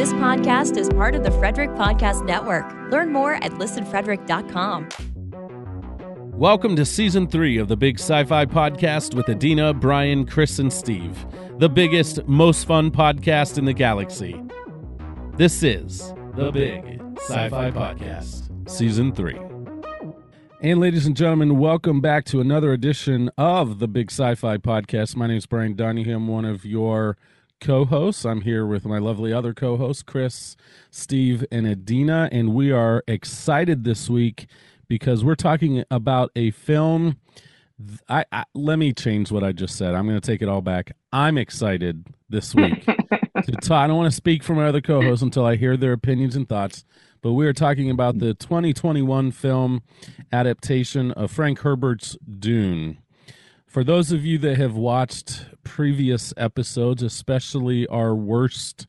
This podcast is part of the Frederick Podcast Network. Learn more at listenfrederick.com. Welcome to season three of the Big Sci Fi Podcast with Adeena, Brian, Cris, and Steve, the biggest, most fun podcast in the galaxy. This is the Big Sci Fi Podcast, season three. And ladies and gentlemen, welcome back to another edition of the Big Sci Fi Podcast. My name is Brian Donahue. I'm one of your co hosts. I'm here with my lovely other co hosts, Cris, Steve, and Adeena. And we are excited this week because we're talking about a film. I, I let me change what I just said. I'm going to take it all back. I'm excited this week to talk. I don't want to speak for my other co-hosts until I hear their opinions and thoughts. But we are talking about the 2021 film adaptation of Frank Herbert's Dune. For those of you that have watched previous episodes, especially our worst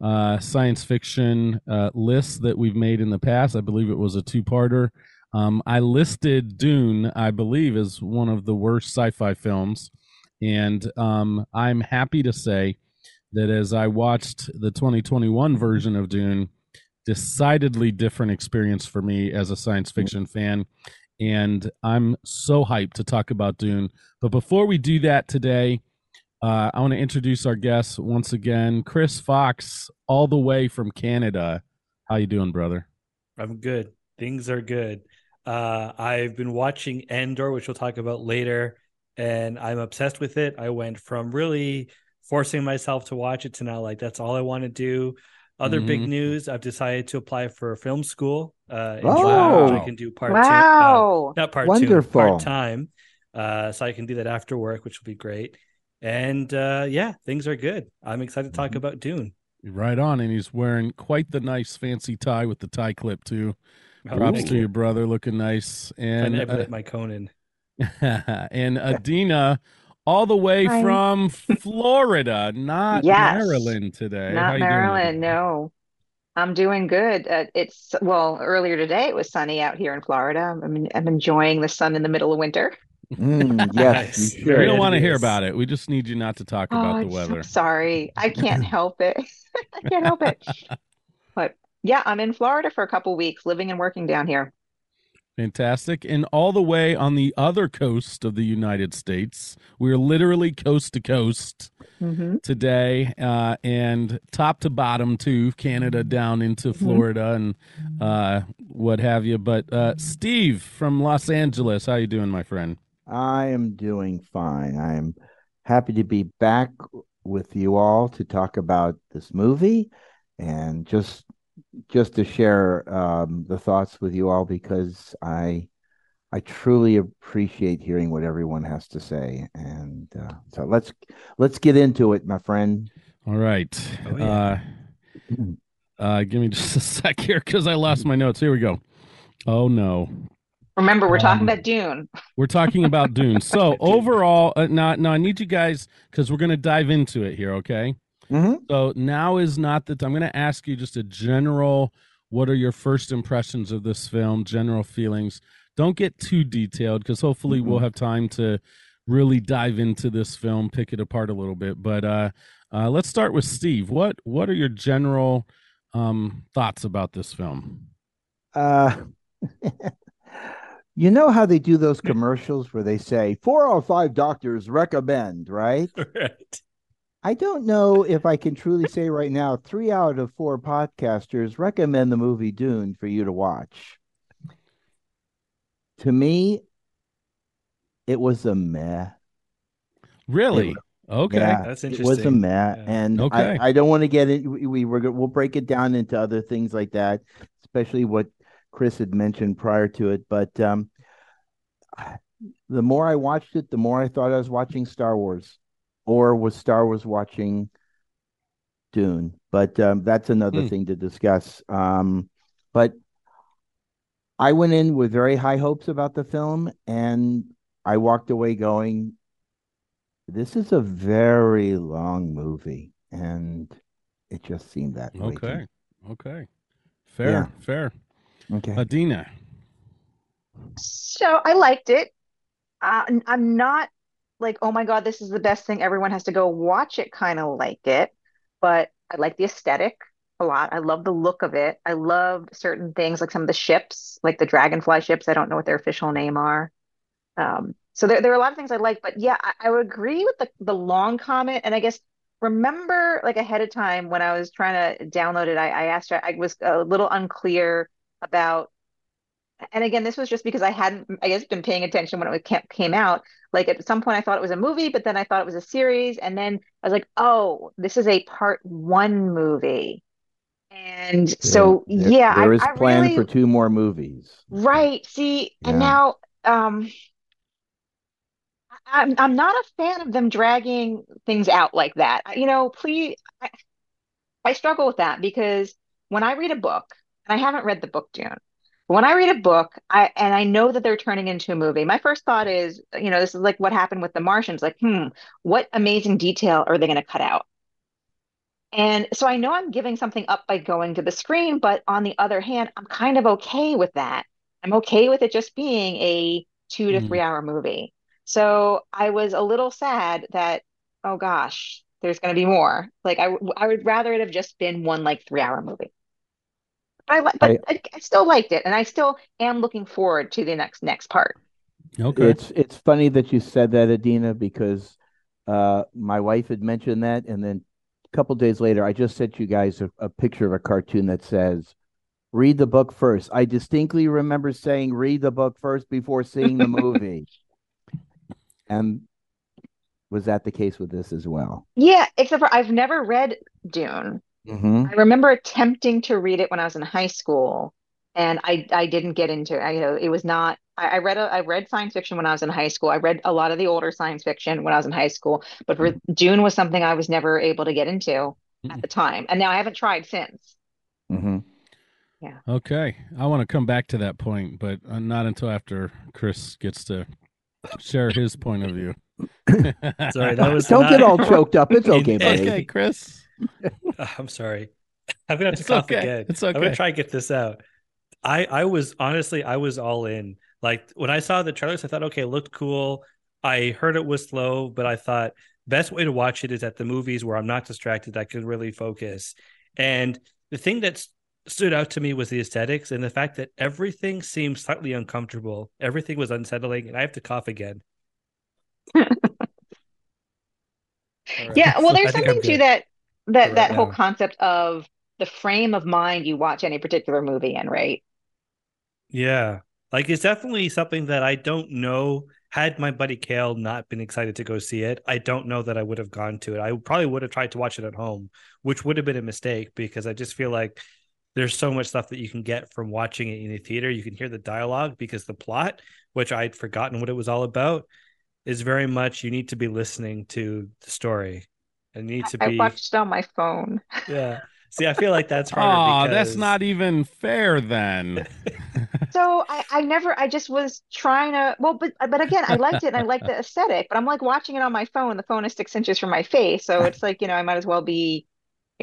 uh, science fiction uh, lists that we've made in the past, I believe it was a two-parter. Um, I listed Dune, I believe, as one of the worst sci-fi films, and um, I'm happy to say that as I watched the 2021 version of Dune, decidedly different experience for me as a science fiction fan. And I'm so hyped to talk about Dune. But before we do that today, uh, I want to introduce our guests once again. Cris Fox, all the way from Canada. How you doing, brother? I'm good. Things are good. Uh, I've been watching Andor, which we'll talk about later, and I'm obsessed with it. I went from really forcing myself to watch it to now like that's all I want to do. Other mm-hmm. big news: I've decided to apply for film school. Uh, in oh, July, I can do part wow. two, uh, not part Wonderful. two, part time. Uh, so I can do that after work, which will be great. And uh, yeah, things are good. I'm excited to talk mm-hmm. about Dune. Right on, and he's wearing quite the nice fancy tie with the tie clip too. Oh, Props to you. your brother, looking nice. And I uh, my Conan. and Adina, all the way Hi. from Florida, not yes. Maryland today. Not Maryland, no. I'm doing good. Uh, it's well, earlier today it was sunny out here in Florida. I'm, I'm enjoying the sun in the middle of winter. Mm, yes, we don't want to hear about it. We just need you not to talk oh, about the weather. So sorry, I can't help it. I can't help it. But yeah, I'm in Florida for a couple weeks, living and working down here. Fantastic. And all the way on the other coast of the United States, we're literally coast to coast mm-hmm. today, uh, and top to bottom too, Canada down into mm-hmm. Florida mm-hmm. and uh, what have you. But uh, Steve from Los Angeles, how you doing, my friend? I am doing fine. I am happy to be back with you all to talk about this movie and just just to share um, the thoughts with you all because I I truly appreciate hearing what everyone has to say, and uh, so let's let's get into it, my friend. All right. Oh, yeah. uh, uh, give me just a sec here because I lost my notes. Here we go. Oh no. Remember, we're talking um, about Dune. We're talking about Dune. So overall, uh, now, now I need you guys because we're going to dive into it here. Okay. Mm-hmm. So now is not the time. I'm going to ask you just a general. What are your first impressions of this film? General feelings. Don't get too detailed because hopefully mm-hmm. we'll have time to really dive into this film, pick it apart a little bit. But uh, uh, let's start with Steve. What What are your general um, thoughts about this film? Uh, you know how they do those commercials where they say four or five doctors recommend, right? Right. I don't know if I can truly say right now, three out of four podcasters recommend the movie Dune for you to watch. To me, it was a meh. Really? It, okay, yeah, that's interesting. It was a meh, yeah. and okay. I, I don't want to get it. We, we were we'll break it down into other things like that, especially what Cris had mentioned prior to it. But um, the more I watched it, the more I thought I was watching Star Wars or was Star Wars watching Dune? But um, that's another mm. thing to discuss. Um, but I went in with very high hopes about the film, and I walked away going, "This is a very long movie," and it just seemed that way. Okay, okay, fair, yeah. fair. Okay, Adeena. So I liked it. Uh, I'm not like, oh my God, this is the best thing. Everyone has to go watch it, kind of like it. But I like the aesthetic a lot. I love the look of it. I love certain things like some of the ships, like the Dragonfly ships. I don't know what their official name are. Um, so there, there are a lot of things I like, but yeah, I, I would agree with the the long comment. And I guess remember like ahead of time when I was trying to download it, I, I asked her, I was a little unclear about and again, this was just because I hadn't, I guess, been paying attention when it came out. Like at some point, I thought it was a movie, but then I thought it was a series, and then I was like, "Oh, this is a part one movie." And so, there, yeah, there is I, plan really, for two more movies. Right. See, yeah. and now, um, I'm I'm not a fan of them dragging things out like that. You know, please, I, I struggle with that because when I read a book, and I haven't read the book Dune, when I read a book, I and I know that they're turning into a movie, my first thought is, you know, this is like what happened with the Martians. Like, hmm, what amazing detail are they going to cut out? And so I know I'm giving something up by going to the screen, but on the other hand, I'm kind of okay with that. I'm okay with it just being a two to mm. three hour movie. So I was a little sad that, oh gosh, there's going to be more. Like I, I would rather it have just been one like three hour movie. I but I, I, still liked it, and I still am looking forward to the next next part. Okay, it's it's funny that you said that, Adeena, because uh, my wife had mentioned that, and then a couple days later, I just sent you guys a, a picture of a cartoon that says, "Read the book first. I distinctly remember saying, "Read the book first before seeing the movie," and was that the case with this as well? Yeah, except for I've never read Dune. Mm-hmm. I remember attempting to read it when I was in high school, and I I didn't get into it. I, you know, it was not. I, I read a, I read science fiction when I was in high school. I read a lot of the older science fiction when I was in high school, but for, Dune was something I was never able to get into mm-hmm. at the time, and now I haven't tried since. Mm-hmm. Yeah. Okay, I want to come back to that point, but uh, not until after Cris gets to share his point of view. Sorry, that was don't not... get all choked up. It's okay, buddy. Okay, Cris. I'm sorry. I'm gonna have to it's cough okay. again. It's okay. I'm gonna try and get this out. I I was honestly I was all in. Like when I saw the trailers, I thought, okay, it looked cool. I heard it was slow, but I thought best way to watch it is at the movies where I'm not distracted. I can really focus. And the thing that stood out to me was the aesthetics and the fact that everything seemed slightly uncomfortable. Everything was unsettling, and I have to cough again. right. Yeah, well, there's something to that that right that now. whole concept of the frame of mind you watch any particular movie in, right? Yeah. Like it's definitely something that I don't know. Had my buddy Kale not been excited to go see it, I don't know that I would have gone to it. I probably would have tried to watch it at home, which would have been a mistake because I just feel like there's so much stuff that you can get from watching it in the theater. You can hear the dialogue because the plot, which I'd forgotten what it was all about, is very much you need to be listening to the story and need to be. I watched on my phone. Yeah. See, I feel like that's harder. Oh, because... that's not even fair then. so I, I never, I just was trying to, well, but, but again, I liked it and I liked the aesthetic, but I'm like watching it on my phone. The phone is six inches from my face. So it's like, you know, I might as well be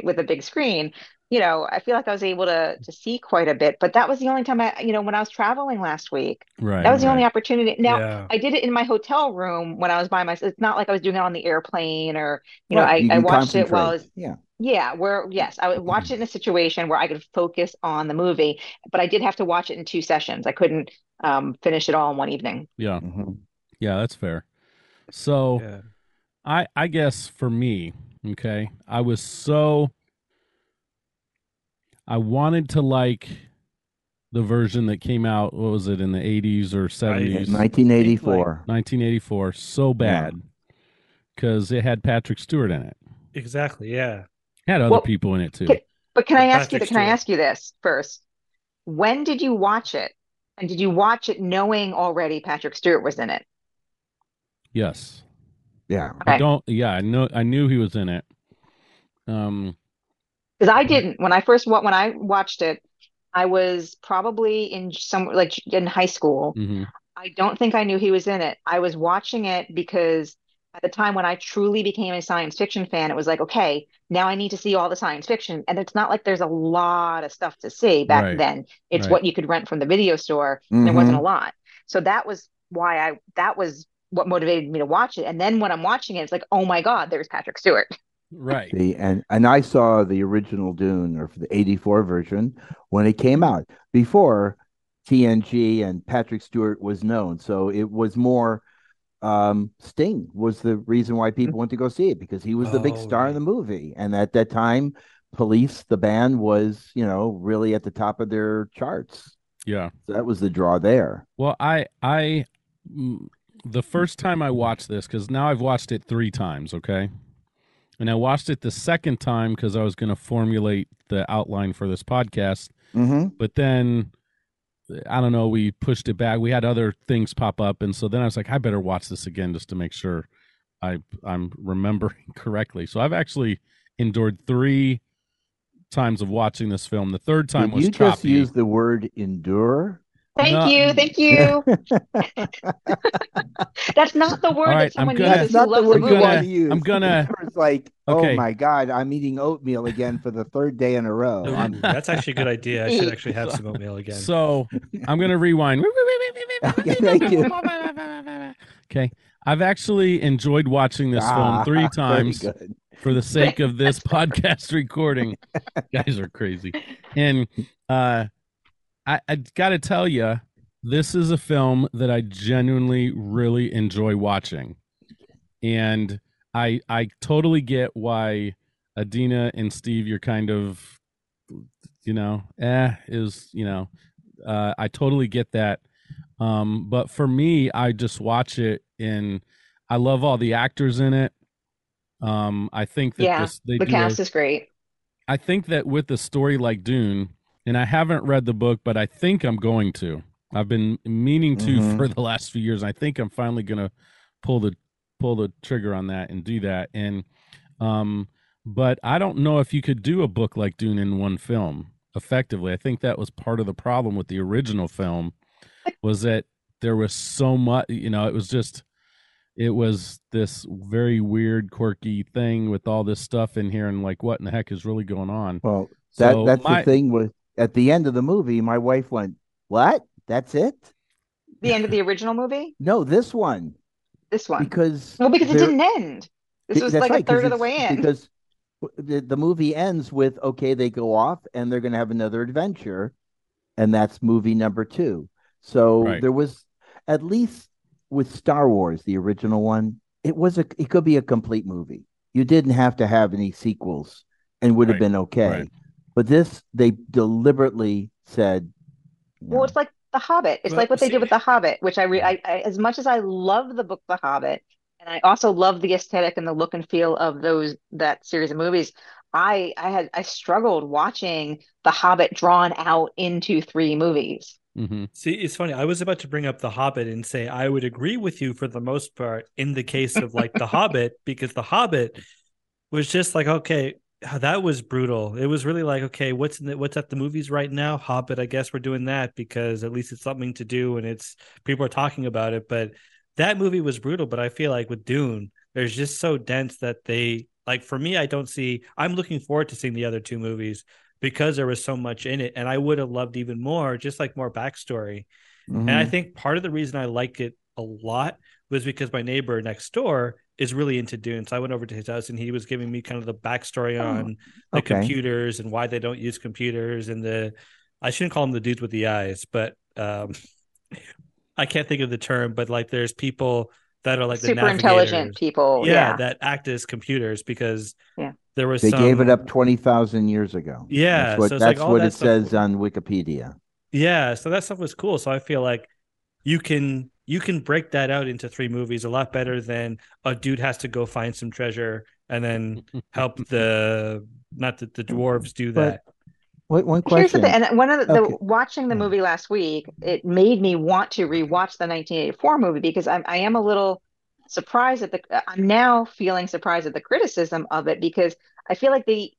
with a big screen you know, I feel like I was able to to see quite a bit, but that was the only time I, you know, when I was traveling last week. Right. That was the only opportunity. Now yeah. I did it in my hotel room when I was by myself. It's not like I was doing it on the airplane or, you know, I, you I watched it while I was yeah. Yeah, where yes, I would watch it in a situation where I could focus on the movie, but I did have to watch it in two sessions. I couldn't um, finish it all in one evening. Yeah, mm-hmm. yeah, that's fair. So, yeah. I I guess for me, okay, I was so I wanted to like the version that came out. What was it in the eighties or seventies? Nineteen eighty four. Nineteen eighty four. So bad because it had Patrick Stewart in it. Exactly. Yeah. Had other well, people in it too. Can, but can I ask Patrick you? Can I ask you this first? When did you watch it? And did you watch it knowing already Patrick Stewart was in it? Yes. Yeah. Okay. I don't. Yeah, I know. I knew he was in it. Um, because I didn't when I first when I watched it. I was probably in some like in high school. Mm-hmm. I don't think I knew he was in it. I was watching it because at the time when I truly became a science fiction fan, it was like, okay, now I need to see all the science fiction. And it's not like there's a lot of stuff to see back right. then. It's right. what you could rent from the video store. Mm-hmm. There wasn't a lot. So that was why I, that was what motivated me to watch it. And then when I'm watching it, it's like, oh my God, there's Patrick Stewart. Right. See, and and I saw the original Dune or the '84 version when it came out before TNG and Patrick Stewart was known. So it was more um, Sting was the reason why people went to go see it because he was the big Oh, star in the movie. And at that time, Police, the band, was you know really at the top of their charts. Yeah. So that was the draw there. Well, I I mm, the first time I watched this cuz now I've watched it 3 times, okay? And I watched it the second time cuz I was going to formulate the outline for this podcast, Mm-hmm. but then I don't know, we pushed it back. We had other things pop up and so then I was like I better watch this again just to make sure I I'm remembering correctly. So I've actually endured 3 times of watching this film. The third time Did was you choppy. just use the word endure? Thank No. you, thank you. That's not the word All right, that someone I'm gonna- uses That's not the word you want to use. I'm gonna- It's like, Okay. oh my god, I'm eating oatmeal again for the third day in a row. I'm- that's actually a good idea. I should actually have some oatmeal again. So I'm going to rewind. Okay, thank you. Okay. I've actually enjoyed watching this Ah, film three times for the sake of this podcast recording. guys are crazy. And uh, I, I got to tell you, this is a film that I genuinely really enjoy watching. And I I totally get why Adeena and Steve, you're kind of, you know, eh, is, you know, uh, I totally get that. Um, but for me, I just watch it and I love all the actors in it. Um, I think that Yeah, this, they The do a- cast is great. I think that with a story like Dune, and I haven't read the book, but I think I'm going to. I've been meaning to Mhm. for the last few years. I think I'm finally gonna pull the pull the trigger on that and do that. And um, but I don't know if you could do a book like Dune in one film effectively. I think that was part of the problem with the original film was that there was so much. You know, it was just it was this very weird, quirky thing with all this stuff in here, and like, what in the heck is really going on? Well, that So that's my- the thing with at the end of the movie, my wife went, "What? That's it? The end of the original movie? No, this one This one. because Well, because it there- didn't end. This was That's like right, a third of the way in. Because the, the movie ends with okay, they go off and they're going to have another adventure, and that's movie number two. So Right. there was at least with Star Wars, the original one, it was a it could be a complete movie. You didn't have to have any sequels and would have been okay. Right. But this they deliberately said. Well, know, it's like The Hobbit. It's Well, like what they did with The Hobbit, which I, re I, I, as much as I love the book The Hobbit, and I also love the aesthetic and the look and feel of those that series of movies. I, I had, I struggled watching The Hobbit drawn out into three movies. hmm See, it's funny. I was about to bring up The Hobbit and say I would agree with you for the most part in the case of like The Hobbit, because The Hobbit was just like, okay, that was brutal. It was really like, okay, what's in the, what's at the movies right now? Hobbit, I guess we're doing that because at least it's something to do and it's people are talking about it. But that movie was brutal. But I feel like with Dune, there's just so dense that they like for me, I don't see. I'm looking forward to seeing the other two movies because there was so much in it, and I would have loved even more, just like more backstory. And I mhm. think part of the reason I liked it a lot was because my neighbor next door is really into Dune. So I went over to his house and he was giving me kind of the backstory Oh, on the okay. computers and why they don't use computers and the I shouldn't call them the dudes with the eyes, but um I can't think of the term, but like there's people that are like the Super intelligent people. Yeah, Yeah. that act as computers because Yeah. there was They some gave it up twenty thousand years ago. Yeah, that's what so it's like what that it stuff- says on Wikipedia. Yeah, so that stuff was cool. So I feel like you can you can break that out into three movies a lot better than a dude has to go find some treasure and then help the not that the dwarves do But that. What one Here's the question? thing, and one of the, the watching the Hmm. movie last week, it made me want to rewatch the 1984 movie because I'm I am a little surprised at the I'm now feeling surprised at the criticism of it because I feel like they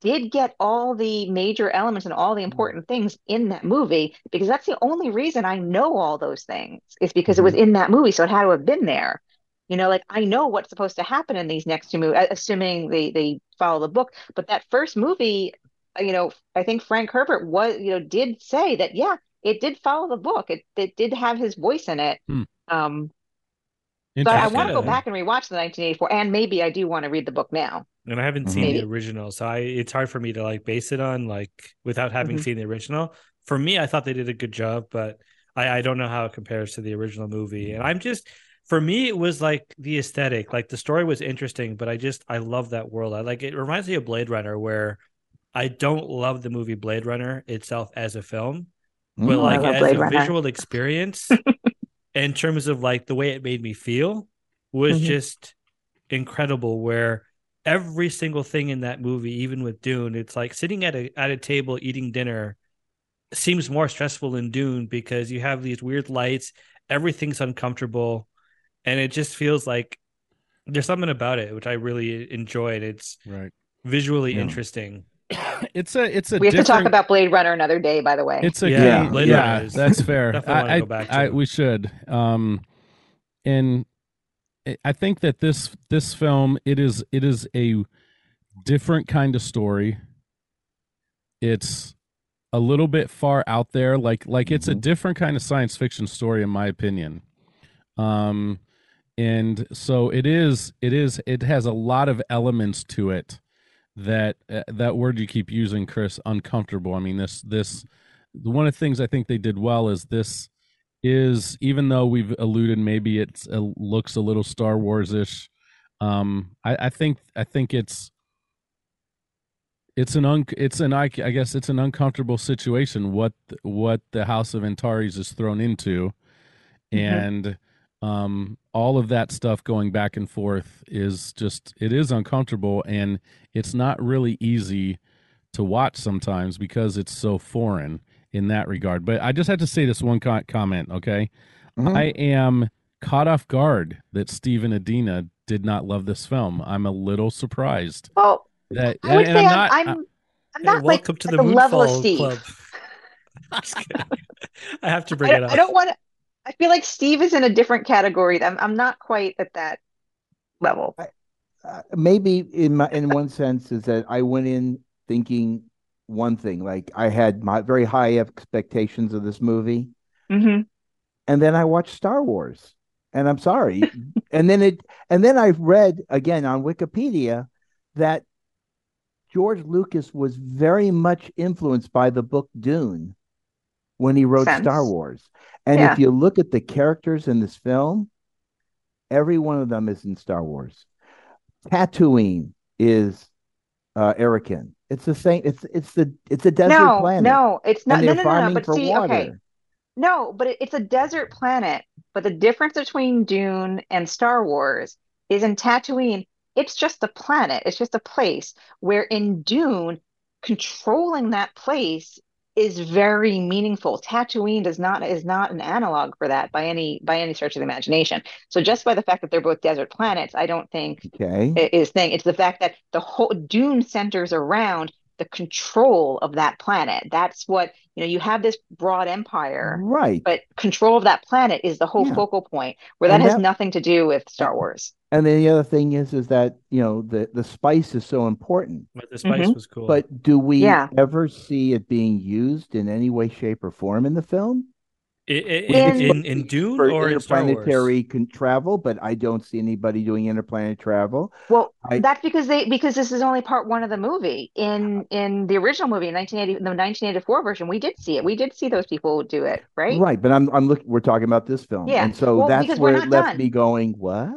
did get all the major elements and all the important things in that movie because that's the only reason I know all those things is because it was in that movie, so it had to have been there. You know, like I know what's supposed to happen in these next two movies, assuming they they follow the book. But that first movie, uh, you know, I think Frank Herbert was, you know, did say that, yeah, it did follow the book. It it did have his voice in it. Hmm. Um, so I, I want to go back and rewatch the 1984, and maybe I do want to read the book now. And I haven't mm-hmm. seen the original, so I it's hard for me to like base it on like without having mm-hmm. seen the original. For me, I thought they did a good job, but I, I don't know how it compares to the original movie. And I'm just for me, it was like the aesthetic, like the story was interesting, but I just I love that world. I like it reminds me of Blade Runner, where I don't love the movie Blade Runner itself as a film, but mm, like as Blade a Runner. visual experience, in terms of like the way it made me feel, was mm-hmm. just incredible. Where every single thing in that movie, even with Dune, it's like sitting at a at a table eating dinner seems more stressful in Dune because you have these weird lights, everything's uncomfortable, and it just feels like there's something about it which I really enjoyed. It's right visually yeah. interesting. It's a it's a. We have different... to talk about Blade Runner another day. By the way, it's a yeah yeah, yeah that's fair. I, I, I, we should um, and I think that this this film it is it is a different kind of story. It's a little bit far out there like like it's mm-hmm. a different kind of science fiction story in my opinion. Um and so it is it is it has a lot of elements to it that uh, that word you keep using Cris uncomfortable. I mean this this one of the things I think they did well is this is even though we've alluded maybe it looks a little Star Wars ish. Um, I, I, think I think it's it's an un, it's an I, I guess it's an uncomfortable situation what what the House of Atreides is thrown into, mm-hmm. and um, all of that stuff going back and forth is just it is uncomfortable and it's not really easy to watch sometimes because it's so foreign in that regard. But I just had to say this one comment, okay? Mm-hmm. I am caught off guard that Stephen Adeena did not love this film. I'm a little surprised. Well, that I would say I'm, not, I'm, I'm, I'm not hey, like welcome to the, the level of Steve. Club. I have to bring I, it up. I don't want to. I feel like Steve is in a different category. I'm, I'm not quite at that level. I, uh, maybe in my in one sense is that I went in thinking one thing. Like I had my very high expectations of this movie, mm-hmm. and then I watched Star Wars, and I'm sorry, and then it, and then I read again on Wikipedia that George Lucas was very much influenced by the book Dune when he wrote Sense. Star Wars. And yeah. if you look at the characters in this film, every one of them is in Star Wars. Tatooine is uh, Arrakeen. It's the same. It's it's the it's a desert no, planet. No, it's not. No, no, no, no. But see, water. okay. No, but it, it's a desert planet. But the difference between Dune and Star Wars is in Tatooine, it's just a planet. It's just a place. Where in Dune, controlling that place is very meaningful. Tatooine does not is not an analog for that by any by any stretch of the imagination. So just by the fact that they're both desert planets, I don't think okay. is thing. It's the fact that the whole Dune centers around the control of that planet. That's what you know. You have this broad empire, right? But control of that planet is the whole yeah. focal point, where that and has that, nothing to do with Star Wars. And then the other thing is, is that you know the the spice is so important. But the spice mm-hmm. was cool. But do we yeah. ever see it being used in any way, shape, or form in the film? In, in, in Dune or interplanetary in travel, but I don't see anybody doing interplanetary travel. Well, I, that's because they because this is only part one of the movie. In in the original movie in 1980, the 1984 version, we did see it. We did see those people do it, right? Right, but I'm I'm looking. We're talking about this film, yeah. And so well, that's where it left done. me going. What?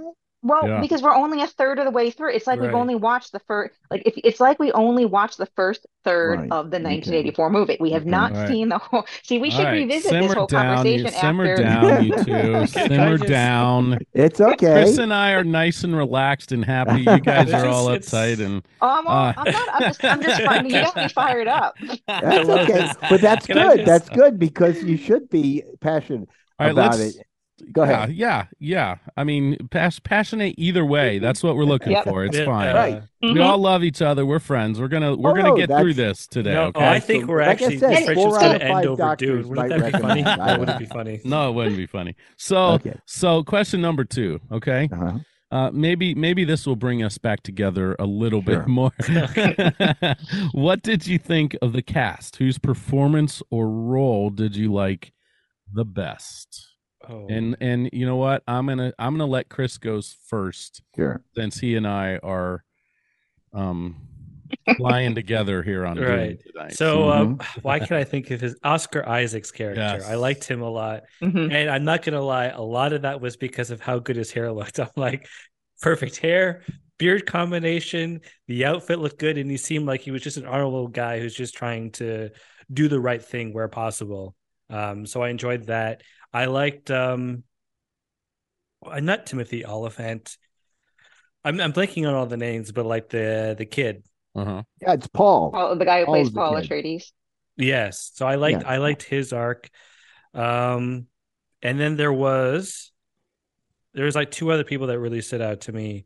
Well, yeah. because we're only a third of the way through. It's like right. we've only watched the first like if it's like we only watched the first third right. of the 1984 okay. movie. We have okay. not right. seen the whole See, we should revisit simmer this whole down, conversation you, simmer after down, you two. simmer down. It's okay. Cris and I are nice and relaxed and happy. You guys are all uptight and oh, I'm, all, uh, I'm not I'm just I'm just fine. You got me fired up. That's okay. But that's Can good. Just... That's good because you should be passionate about it Go ahead. Yeah, yeah, yeah. I mean, pas- passionate either way. That's what we're looking yep. for. It's fine. Right. Mm-hmm. We all love each other. We're friends. We're gonna we're oh, gonna get through this today. No, okay? oh, I think we're like actually said, this gonna end over Dune. Wouldn't that be funny? that wouldn't be funny. No, it wouldn't be funny. So okay. so question number two. Okay. Uh-huh. Uh, maybe maybe this will bring us back together a little sure. bit more. what did you think of the cast? Whose performance or role did you like the best? Oh. And and you know what? I'm gonna I'm gonna let Cris goes first. Sure. Since he and I are um, flying together here on right. tonight. So, um, mm-hmm. why can I think of his Oscar Isaac's character? Yes. I liked him a lot, mm-hmm. and I'm not gonna lie, a lot of that was because of how good his hair looked. I'm like, perfect hair, beard combination. The outfit looked good, and he seemed like he was just an honorable guy who's just trying to do the right thing where possible. Um, so I enjoyed that. I liked um, not Timothy Olyphant. I'm I'm blanking on all the names, but like the the kid uh-huh. Yeah, it's Paul. Paul the guy who Paul's plays Paul Atreides. Yes. So I liked yeah. I liked his arc. Um and then there was there was like two other people that really stood out to me.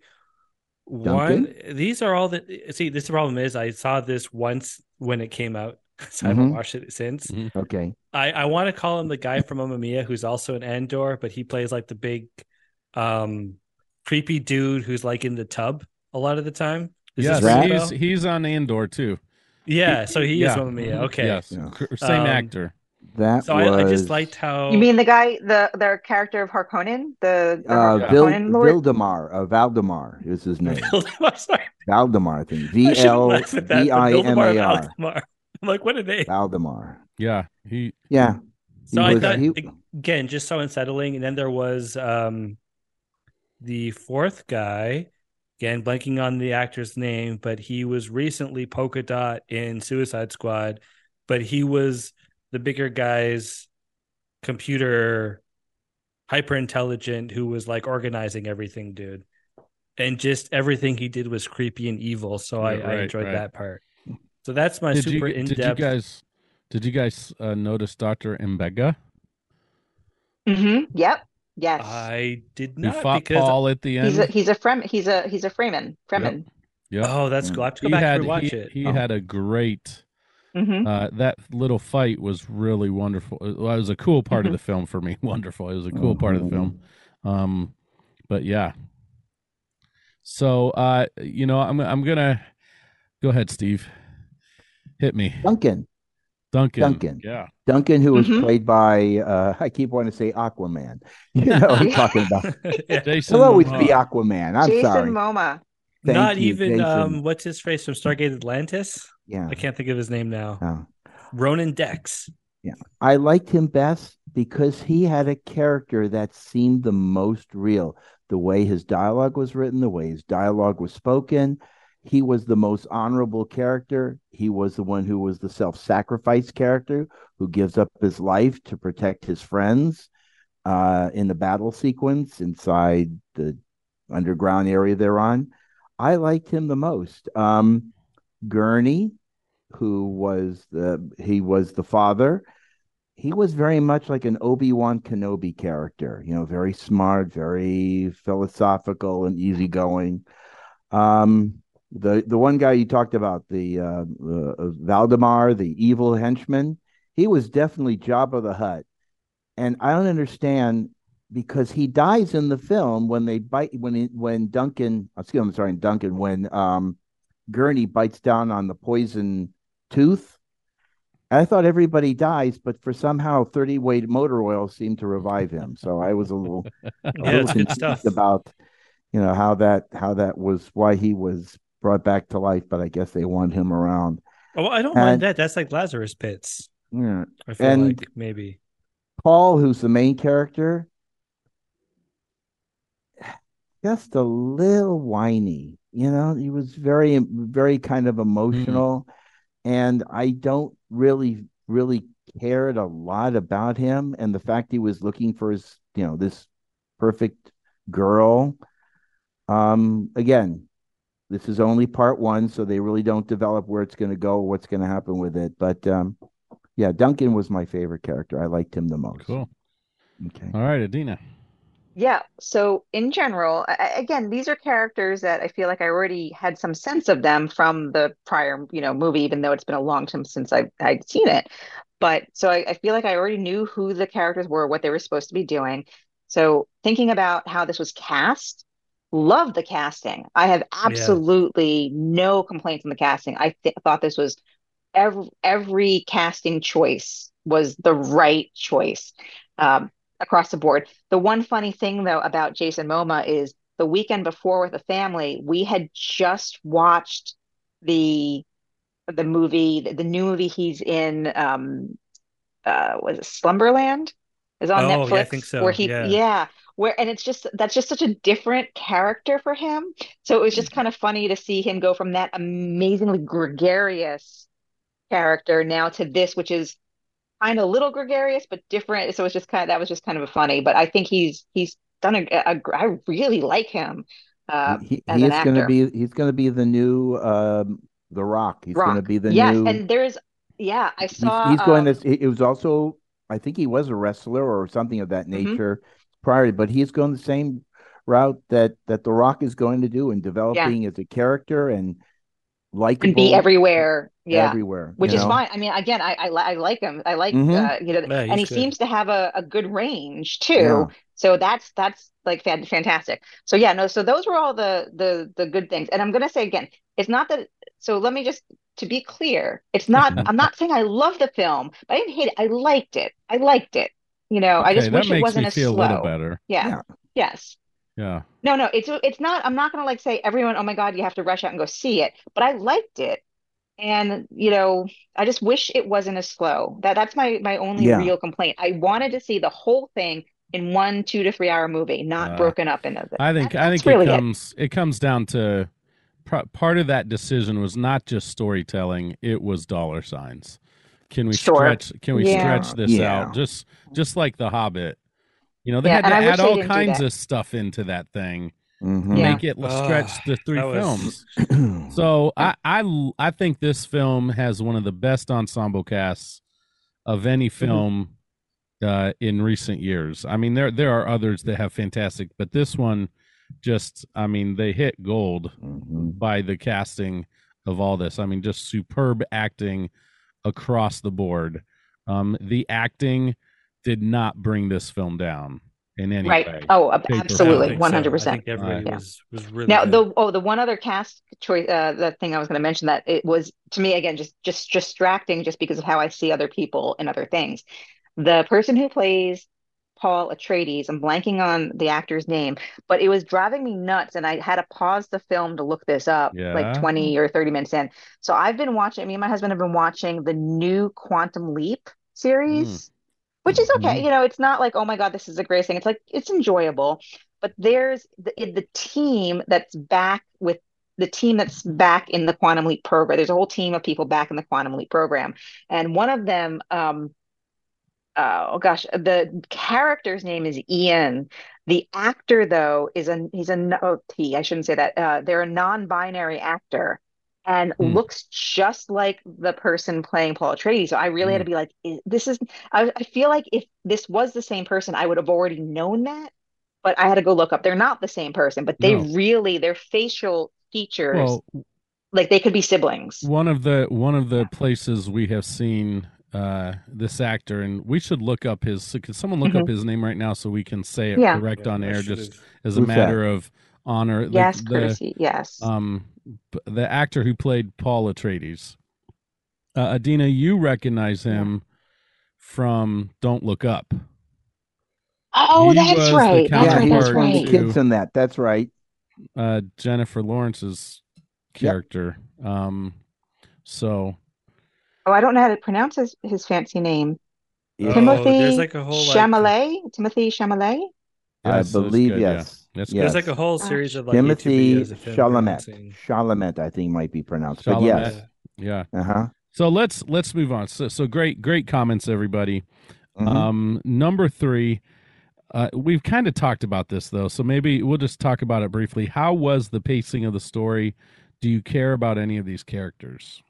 Duncan? One these are all that see this problem is I saw this once when it came out. So mm-hmm. I haven't mm-hmm. watched it since. Mm-hmm. Okay. I, I want to call him the guy from Mamma Mia who's also an Andor, but he plays like the big um creepy dude who's like in the tub a lot of the time. Is yes, he's he's on Andor too. Yeah, so he yeah. is Mamma Mia. Okay, yes, yeah. same um, actor. That so was... I, I, just liked how you mean the guy, the the character of Harkonnen, the, the uh, Harkonnen Vil- Vildemar, uh, Valdemar is his name. Sorry, Valdemar, I think. V L V I M A R. I'm like, what are they? Valdemar. Yeah, he. Yeah. So I thought he... again, just so unsettling, and then there was um the fourth guy again blanking on the actor's name but he was recently polka dot in suicide squad but he was the bigger guy's computer hyper intelligent who was like organizing everything dude and just everything he did was creepy and evil so yeah, I, right, I, enjoyed right. that part so that's my did super you, in-depth did you guys did you guys uh, notice dr M'Benga mm-hmm yep Yes, I did not. He fought because Paul at the end. He's a he's a frem he's a he's a Fremen Fremen. Yep. yep. Oh, that's cool. I have to go he back had, and watch he, it. He oh. had a great. Mm-hmm. Uh, that little fight was really wonderful. It was a cool part mm-hmm. of the film for me. Wonderful. It was a cool part of the film. Um, but yeah. So, uh, you know, I'm I'm gonna go ahead, Steve. Hit me, Duncan. Duncan. Duncan. Yeah. Duncan, who was mm-hmm. played by uh, I keep wanting to say Aquaman. You know what I'm talking about. yeah. Jason He'll always be Aquaman. I'm Jason sorry. Momoa. Thank Not you, even um, what's his face from Stargate Atlantis? Yeah. I can't think of his name now. Oh. Ronon Dex. Yeah. I liked him best because he had a character that seemed the most real. The way his dialogue was written, the way his dialogue was spoken, he was the most honorable character. He was the one who was the self sacrifice character who gives up his life to protect his friends uh, in the battle sequence inside the underground area they're on. I liked him the most. Um, Gurney, who was the he was the father. He was very much like an Obi Wan Kenobi character, you know, very smart, very philosophical and easygoing. Um, the the one guy you talked about, the uh, uh, Valdemar, the evil henchman, he was definitely Jabba the Hutt, and I don't understand because he dies in the film when they bite when he, when Duncan, excuse me, I'm sorry, Duncan, when um, Gurney bites down on the poison tooth. I thought everybody dies, but for somehow 30 weight motor oil seemed to revive him. So I was a little, yeah, a little confused about, you know, how that how that was why he was brought back to life, but I guess they want him around. Oh, I don't and, mind that. That's like Lazarus pits. Yeah, I feel and like maybe Paul, who's the main character, just a little whiny. You know, he was very, very kind of emotional, mm-hmm. and I don't really, really cared a lot about him and the fact he was looking for his, you know, this perfect girl. Um, again, this is only part one, so they really don't develop where it's going to go, what's going to happen with it. But um, yeah, Duncan was my favorite character. I liked him the most. Cool. Okay. All right, Adeena. Yeah. So in general, I, again, these are characters that I feel like I already had some sense of them from the prior, you know, movie, even though it's been a long time since I I'd seen it. But so I, I feel like I already knew who the characters were, what they were supposed to be doing. So thinking about how this was cast, love the casting. I have absolutely yeah. no complaints on the casting. I th- thought this was every every casting choice was the right choice um, across the board. The one funny thing though about Jason Momoa is the weekend before with the family, we had just watched the the movie, the, the new movie he's in. Um, uh, was it Slumberland? Is on oh, Netflix. Yeah, I think so. Where he, yeah. yeah, where and it's just that's just such a different character for him. So it was just kind of funny to see him go from that amazingly gregarious character now to this, which is kind of a little gregarious but different. So it's just kind of that was just kind of a funny. But I think he's he's done a, a I really like him. Uh, he, he's going to be he's going to be the new um, the Rock. He's going to be the yes, new. and there's yeah, I saw. He's, he's going um, to. It was also I think he was a wrestler or something of that Mhm. nature prior, but he's going the same route that that the Rock is going to do in developing as a character and likable and be everywhere. Yeah. everywhere, Which is know? fine. I mean, again, I I, I like him. I like Mhm. uh, you know, Yeah, and he good. seems to have a, a good range too. Yeah. So that's that's like fan- fantastic. So yeah, no. So those were all the the the good things. And I'm gonna say again, it's not that. So let me just to be clear, it's not. I'm not saying I love the film, but I didn't hate it. I liked it. I liked it. You know, I just wish it wasn't me as slow. a little better. Yeah. Yeah. Yes. Yeah. No, no, it's it's not. I'm not gonna like say everyone. Oh my God, you have to rush out and go see it. But I liked it, and you know, I just wish it wasn't as slow. That that's my my only Yeah. real complaint. I wanted to see the whole thing in one two to three hour movie, not Uh, broken up into. I think that- I think really it comes it. comes down to pr- part of that decision was not just storytelling; it was dollar signs. Can we Sure. stretch? Can we Yeah. stretch this Yeah. out? Just just like The Hobbit, you know, they Yeah, had to add all kinds of stuff into that thing Mhm. to Yeah. make it stretch the three that was- films. So I, I I think this film has one of the best ensemble casts of any Mm-hmm. film uh, in recent years. I mean, there there are others that have fantastic, but this one just I mean they hit gold Mhm. by the casting of all this. I mean, just superb acting across the board. Um, the acting did not bring this film down in any way. right. way. Oh, ab- Paper I don't absolutely, think one so. hundred I percent. everybody Uh, was was really Now, good. the oh, the one other cast choice, uh, the thing I was going to mention that it was to me again just just distracting, just because of how I see other people and other things. The person who plays Paul Atreides, I'm blanking on the actor's name, but it was driving me nuts, and I had to pause the film to look this up, Yeah. like 20 or 30 minutes in. So I've been watching. Me and my husband have been watching the new Quantum Leap series. Which is okay, you know, it's not like, oh my God, this is the greatest thing. It's like it's enjoyable, but there's the, the team that's back with the team that's back in the Quantum Leap program. There's a whole team of people back in the Quantum Leap program, and one of them, um, uh, oh gosh, the character's name is Ian. The actor, though, is a he's a oh, he. I shouldn't say that. Uh, they're a non-binary actor, and Hmm. looks just like the person playing Paul Atreides. So I really had to be like, is- this is. I, I feel like if this was the same person, I would have already known that. But I had to go look up. They're not the same person, but they No. really their facial features Well, like they could be siblings. one of the one of the places we have seen uh this actor and we should look up his could someone look up his name right now so we can say it Mm-hmm. Yeah. correct Yeah, on air should've- just as a Who's that? matter of honor Yes, the, courtesy. Yes. um the actor who played Paul Atreides uh, Adeena you recognize him from Don't Look Up oh, he was that's the right. That's Yeah, right. he That's was one of the right. to- kids in that. That's right. uh Jennifer Lawrence's character um so Oh, I don't know how to pronounce his, his fancy name. Yeah. Oh, Timothée there's like a whole like Timothée Chalamet. I yes, that's believe good, yeah. yes. That's yes. there's like a whole series of like Timothée YouTube videos of him Chalamet. Chalamet, I think might be pronounced. But yes. yeah Uh huh. So let's let's move on. So so great great comments everybody. Mm-hmm. Um number 3 uh we've kind of talked about this though. So maybe we'll just talk about it briefly. How was the pacing of the story? Do you care about any of these characters?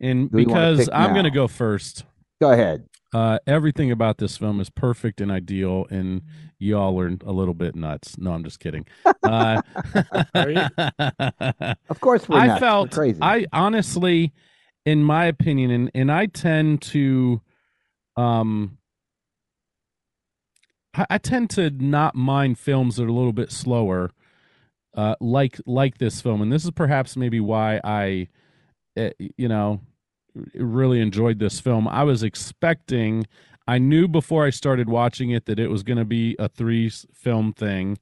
And Who do because I'm going to go first. Go ahead. Uh everything about this film is perfect and ideal and y'all are a little bit nuts. No, I'm just kidding. Uh Of course, we're I nuts. We're felt crazy. I honestly, in my opinion, and and I tend to, um, I, I tend to not mind films that are a little bit slower, uh, like like this film, and this is perhaps maybe why I, uh, you know, really enjoyed this film. I was expecting. I knew before I started watching it that it was going to be a three film thing.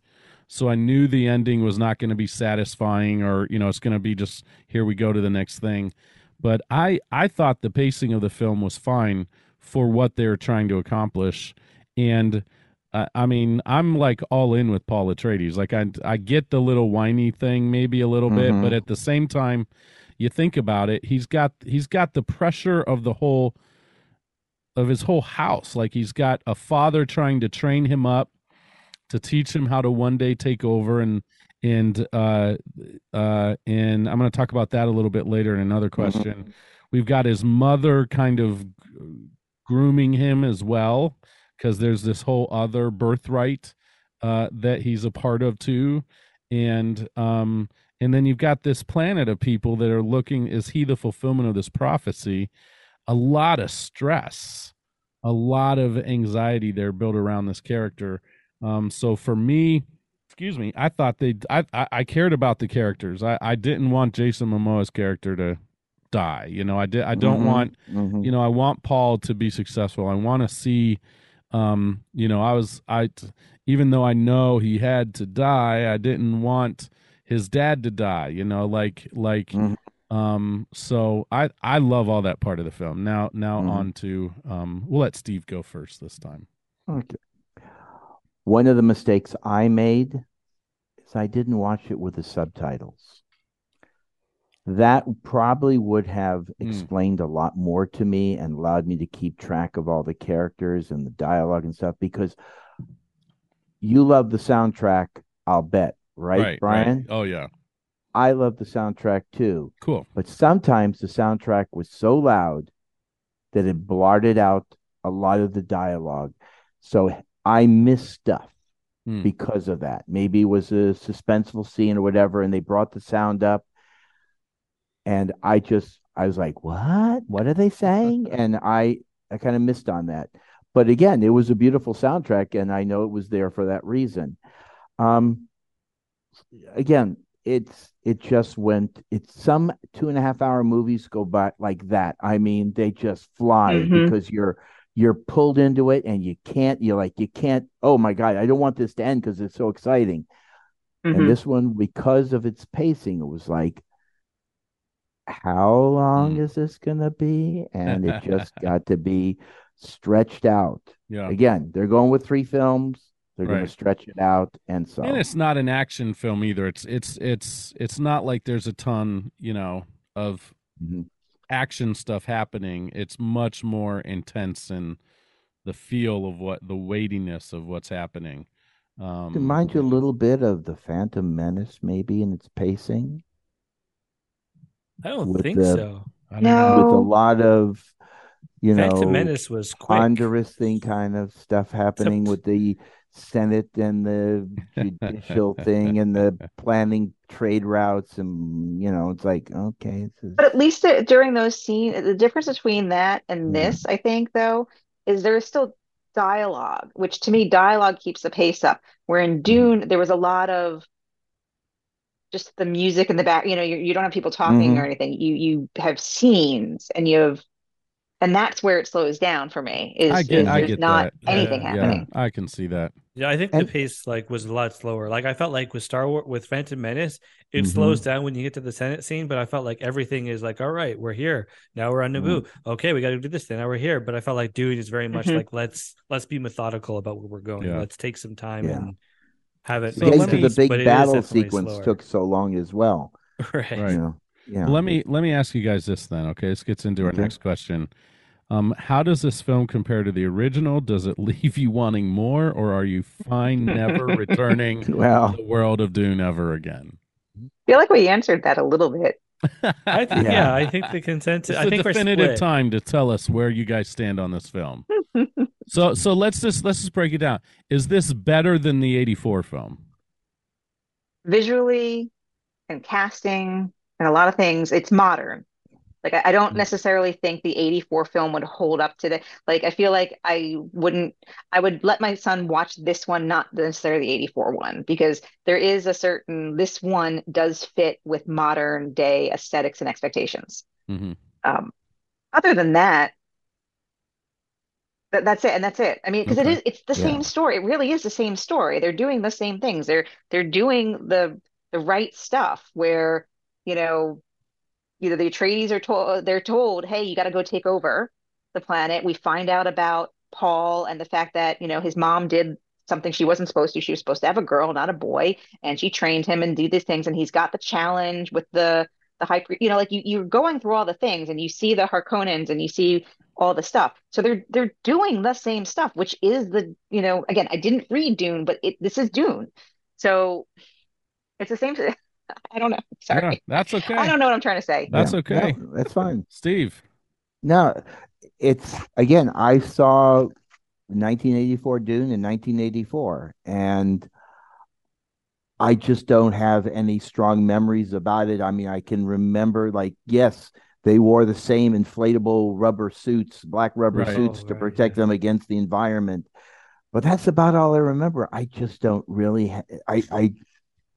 So I knew the ending was not going to be satisfying or, you know, it's going to be just here we go to the next thing. But I I thought the pacing of the film was fine for what they were trying to accomplish and uh, I mean, I'm like all in with Paul Atreides. Like I I get the little whiny thing maybe a little mm-hmm. bit, but at the same time, you think about it, he's got he's got the pressure of the whole of his whole house. Like he's got a father trying to train him up to teach him how to one day take over and and uh uh and I'm going to talk about that a little bit later in another mm-hmm. question. Mm-hmm. We've got his mother kind of grooming him as well because there's this whole other birthright uh, that he's a part of too, and um, and then you've got this planet of people that are looking: is he the fulfillment of this prophecy? A lot of stress, a lot of anxiety there built around this character. Um, so for me, excuse me, I thought they, I, I, I cared about the characters. I, I didn't want Jason Momoa's character to die. You know, I did. I don't mm-hmm, want. Mm-hmm. You know, I want Paul to be successful. I want to see um, you know, I was I even though I know he had to die, I didn't want his dad to die, you know, like like mm-hmm. um so I I love all that part of the film. Now now mm-hmm. on to um we'll let Steve go first this time. Okay. One of the mistakes I made is I didn't watch it with the subtitles that probably would have mm. explained a lot more to me and allowed me to keep track of all the characters and the dialogue and stuff because you love the soundtrack, I'll bet, right, right Brian? Right. Oh yeah. I love the soundtrack too. Cool. But sometimes the soundtrack was so loud that it blotted out a lot of the dialogue. So I missed stuff mm. because of that. Maybe it was a suspenseful scene or whatever, and they brought the sound up and I just I was like, "What? What are they saying?" and I I kind of missed on that. But again, it was a beautiful soundtrack, and I know it was there for that reason. Um, again, it's it just went. It's some two and a half hour movies go by like that. I mean, they just fly mm-hmm. because you're you're pulled into it, and you can't. You're like you can't. Oh my god, I don't want this to end because it's so exciting. Mm-hmm. And this one, because of its pacing, it was like how long mm. is this going to be? And it just got to be stretched out. Yeah. Again, they're going with three films. They're right. going to stretch it out, and so. And it's not an action film either. It's it's it's it's not like there's a ton, you know, of mm-hmm. action stuff happening. It's much more intense and the feel of what the weightiness of what's happening. Um, Remind you a little bit of the Phantom Menace, maybe in its pacing. I don't think the, so. I no. With a lot of, you Phantom know, Menace was quick. ponderous thing kind of stuff happening with the Senate and the judicial thing and the planning trade routes and you know it's like okay is... but at least during those scenes the difference between that and mm-hmm. this i think though is there is still dialogue which to me dialogue keeps the pace up where in mm-hmm. dune mm-hmm. there was a lot of just the music in the back you know you, you don't have people talking mm-hmm. or anything you you have scenes and you have and that's where it slows down for me is, I get, is I get not that. anything yeah, happening yeah, i can see that yeah i think and, the pace like was a lot slower like i felt like with star wars with phantom menace it mm-hmm. slows down when you get to the senate scene but i felt like everything is like all right we're here now we're on naboo mm-hmm. okay we got to do this thing now we're here but i felt like Dune is very much mm-hmm. like let's let's be methodical about where we're going yeah. let's take some time and have it. So let me, the big battle sequence slower. took so long as well. Right. right. You know, yeah. let me let me ask you guys this then. Okay, this gets into our okay. next question. Um, how does this film compare to the original? Does it leave you wanting more, or are you fine never returning well, the world of Dune ever again? I feel like we answered that a little bit. I th- yeah. yeah. I think the consensus. It's I think definitive time to tell us where you guys stand on this film. so, so let's just let's just break it down. Is this better than the '84 film? Visually, and casting, and a lot of things, it's modern. Like I, I don't mm. necessarily think the 84 film would hold up to the like I feel like I wouldn't I would let my son watch this one, not necessarily the 84 one, because there is a certain this one does fit with modern day aesthetics and expectations. Mm-hmm. Um, other than that, that, that's it, and that's it. I mean, because okay. it is it's the yeah. same story. It really is the same story. They're doing the same things. They're they're doing the the right stuff. Where you know, either the Atreides are told they're told, hey, you got to go take over the planet. We find out about Paul and the fact that you know his mom did something she wasn't supposed to. She was supposed to have a girl, not a boy, and she trained him and do these things. And he's got the challenge with the the hyper. you know, like you you're going through all the things, and you see the Harkonnens, and you see all the stuff. So they're they're doing the same stuff, which is the you know again I didn't read Dune, but it, this is Dune, so it's the same. I don't know. Sorry, yeah, that's okay. I don't know what I'm trying to say. That's yeah, okay. No, that's fine, Steve. No, it's again. I saw 1984 Dune in 1984, and I just don't have any strong memories about it. I mean, I can remember like yes, they wore the same inflatable rubber suits, black rubber right. suits oh, to protect yeah. them against the environment. But that's about all I remember. I just don't really ha- I I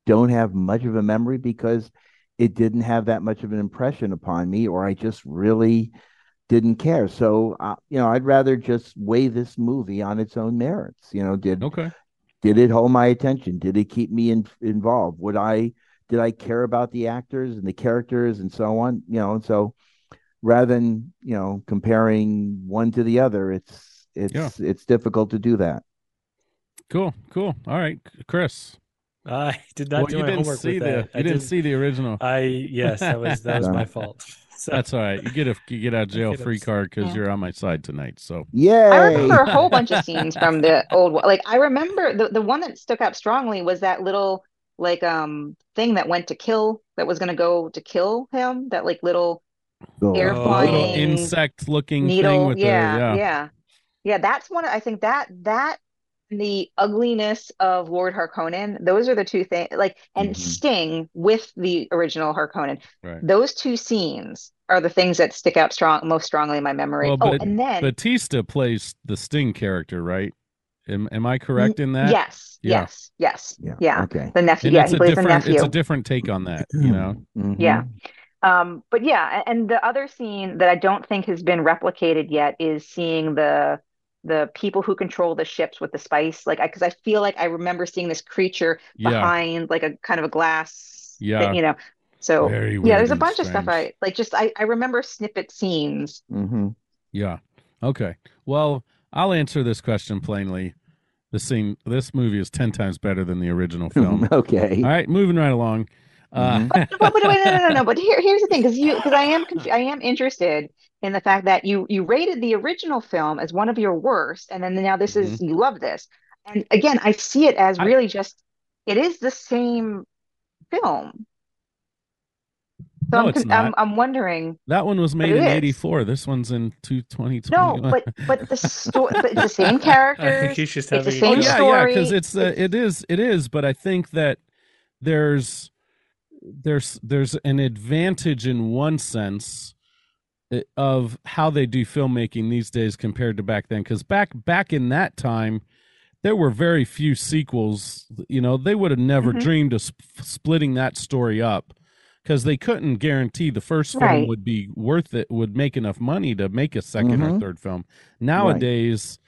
don't have much of a memory because it didn't have that much of an impression upon me or I just really didn't care. So, uh, you know, I'd rather just weigh this movie on its own merits. You know, did okay. Did it hold my attention? Did it keep me in, involved? Would I did I care about the actors and the characters and so on? You know, and so rather than you know comparing one to the other, it's it's yeah. it's difficult to do that. Cool, cool. All right, Cris. I did not well, do my homework see with the, that. You I didn't see the original. I yes, that was that was my fault. So, That's all right. You get a you get a jail free card because yeah. you're on my side tonight. So yeah, I remember a whole bunch of scenes from the old. Like I remember the the one that stuck out strongly was that little like um thing that went to kill that was going to go to kill him. That like little oh, air flying insect looking needle. yeah, the, yeah, yeah, yeah. That's one. I think that that the ugliness of Lord Harkonnen, those are the two things like and mm-hmm. Sting with the original Harkonnen. Right. Those two scenes are the things that stick out strong most strongly in my memory. Well, oh, and then Bautista plays the Sting character, right? Am, am I correct in that? Yes. Yeah. Yes. Yes. Yeah. yeah. Okay. The nephew. And yeah, he plays the nephew. It's a different take on that, you know. Mm-hmm. Yeah. Um, but yeah, and the other scene that I don't think has been replicated yet is seeing the the people who control the ships with the spice like i because I, I, feel like i remember seeing this creature yeah. behind like a kind of a glass yeah thing, you know so yeah there's a bunch strange. of stuff i like just i, I remember snippet scenes mm-hmm. yeah okay well i'll answer this question plainly the scene this movie is 10 times better than the original film okay all right moving right along uh, mm-hmm. but, but, but, wait, no, no, no, no. But here, here's the thing, because you, because I am, I am interested in the fact that you you rated the original film as one of your worst, and then now this is mm-hmm. you love this. And again, I see it as really I, just it is the same film. So no, I'm, it's not. I'm, I'm wondering. That one was made in '84. This one's in 2020. No, but but the story, but the same characters. I think he's just having. The same oh, yeah, story. yeah, because it's uh, it is it is. But I think that there's there's there's an advantage in one sense of how they do filmmaking these days compared to back then because back back in that time there were very few sequels you know they would have never mm-hmm. dreamed of sp- splitting that story up because they couldn't guarantee the first film right. would be worth it would make enough money to make a 2nd mm-hmm. or third film nowadays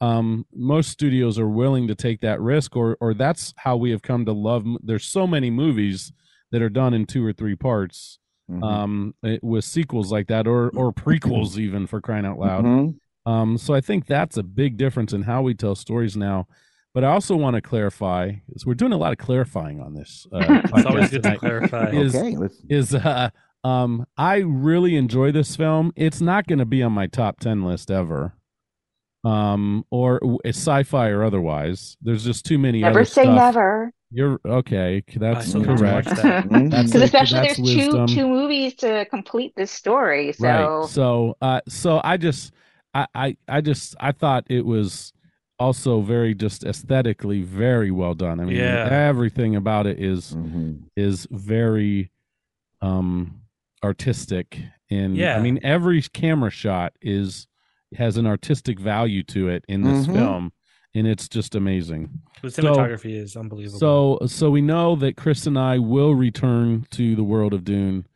right. um, most studios are willing to take that risk or or that's how we have come to love there's so many movies that are done in two or three parts mm-hmm. um, with sequels like that or or prequels even for crying out loud. Mm-hmm. Um, so I think that's a big difference in how we tell stories now. But I also want to clarify, because we're doing a lot of clarifying on this. Uh, it's always good to clarify. Is, okay, is uh, um, I really enjoy this film. It's not going to be on my top ten list ever, um, or sci-fi or otherwise. There's just too many. Never say stuff. never. You're okay. That's correct. Because especially there's wisdom. two two movies to complete this story. So right. So uh, so I just I, I I just I thought it was also very just aesthetically very well done. I mean yeah. everything about it is, mm-hmm. is very um artistic and yeah. I mean every camera shot is has an artistic value to it in this mm-hmm. film and it's just amazing. The cinematography so, is unbelievable. So, so we know that Cris and I will return to the world of Dune.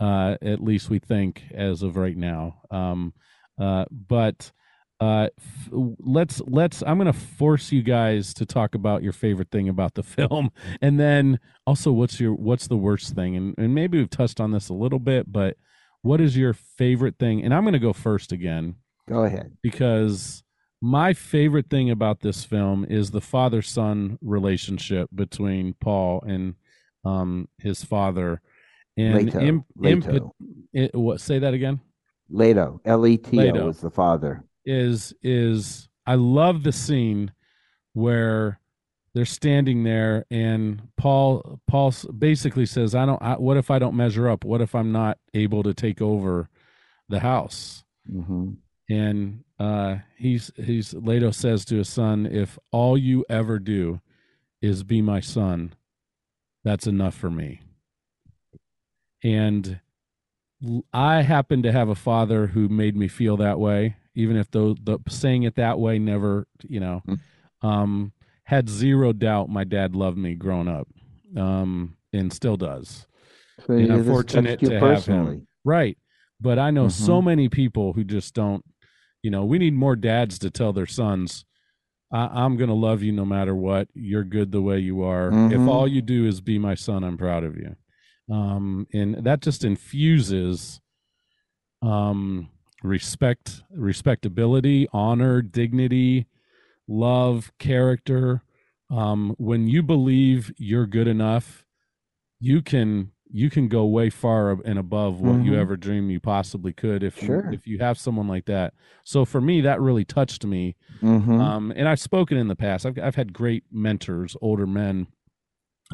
Uh, at least we think as of right now. Um, uh, but uh, f- let's let's. I'm going to force you guys to talk about your favorite thing about the film, and then also what's your what's the worst thing, and and maybe we've touched on this a little bit, but what is your favorite thing? And I'm going to go first again. Go ahead, because my favorite thing about this film is the father son relationship between Paul and um his father. And Leto. Imp, Leto. it, what say that again? Leto. L E T O was the father. Is is I love the scene where they're standing there and Paul Paul basically says, "I don't. I, what if I don't measure up? What if I'm not able to take over the house?" Mm-hmm. And uh, he's he's Leto says to his son, "If all you ever do is be my son, that's enough for me." And I happen to have a father who made me feel that way, even if the, the saying it that way never, you know, mm. um, had zero doubt my dad loved me growing up, um, and still does. So and I'm fortunate to have him. Right. But I know mm-hmm. so many people who just don't you know, we need more dads to tell their sons, I- am going to love you no matter what. You're good the way you are. Mm-hmm. If all you do is be my son, I'm proud of you. Um, and that just infuses um, respect, respectability, honor, dignity, love, character. Um, when you believe you're good enough, you can you can go way far and above what mm-hmm. you ever dream you possibly could if sure. you, if you have someone like that. So for me, that really touched me. Mm-hmm. Um, and I've spoken in the past. I've I've had great mentors, older men,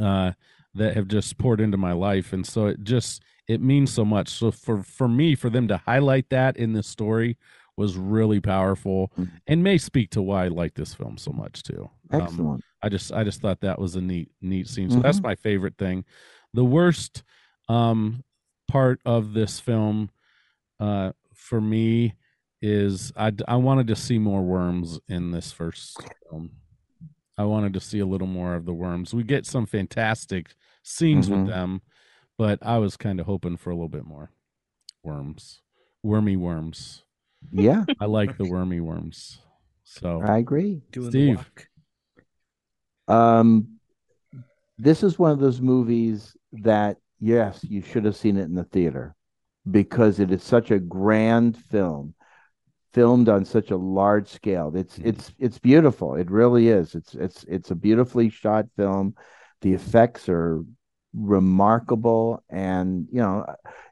uh, that have just poured into my life, and so it just it means so much. So for for me, for them to highlight that in this story was really powerful, mm-hmm. and may speak to why I like this film so much too. Um, Excellent. Um, I just I just thought that was a neat neat scene. So that's mm-hmm. my favorite thing the worst um, part of this film uh, for me is I, I wanted to see more worms in this first film. I wanted to see a little more of the worms. We get some fantastic scenes mm-hmm. with them, but I was kind of hoping for a little bit more worms, wormy worms. Yeah, I like the wormy worms. So I agree, Doing Steve. Um, this is one of those movies that yes, you should have seen it in the theater because it is such a grand film filmed on such a large scale. It's mm-hmm. it's it's beautiful. It really is. It's it's it's a beautifully shot film. The effects are remarkable and you know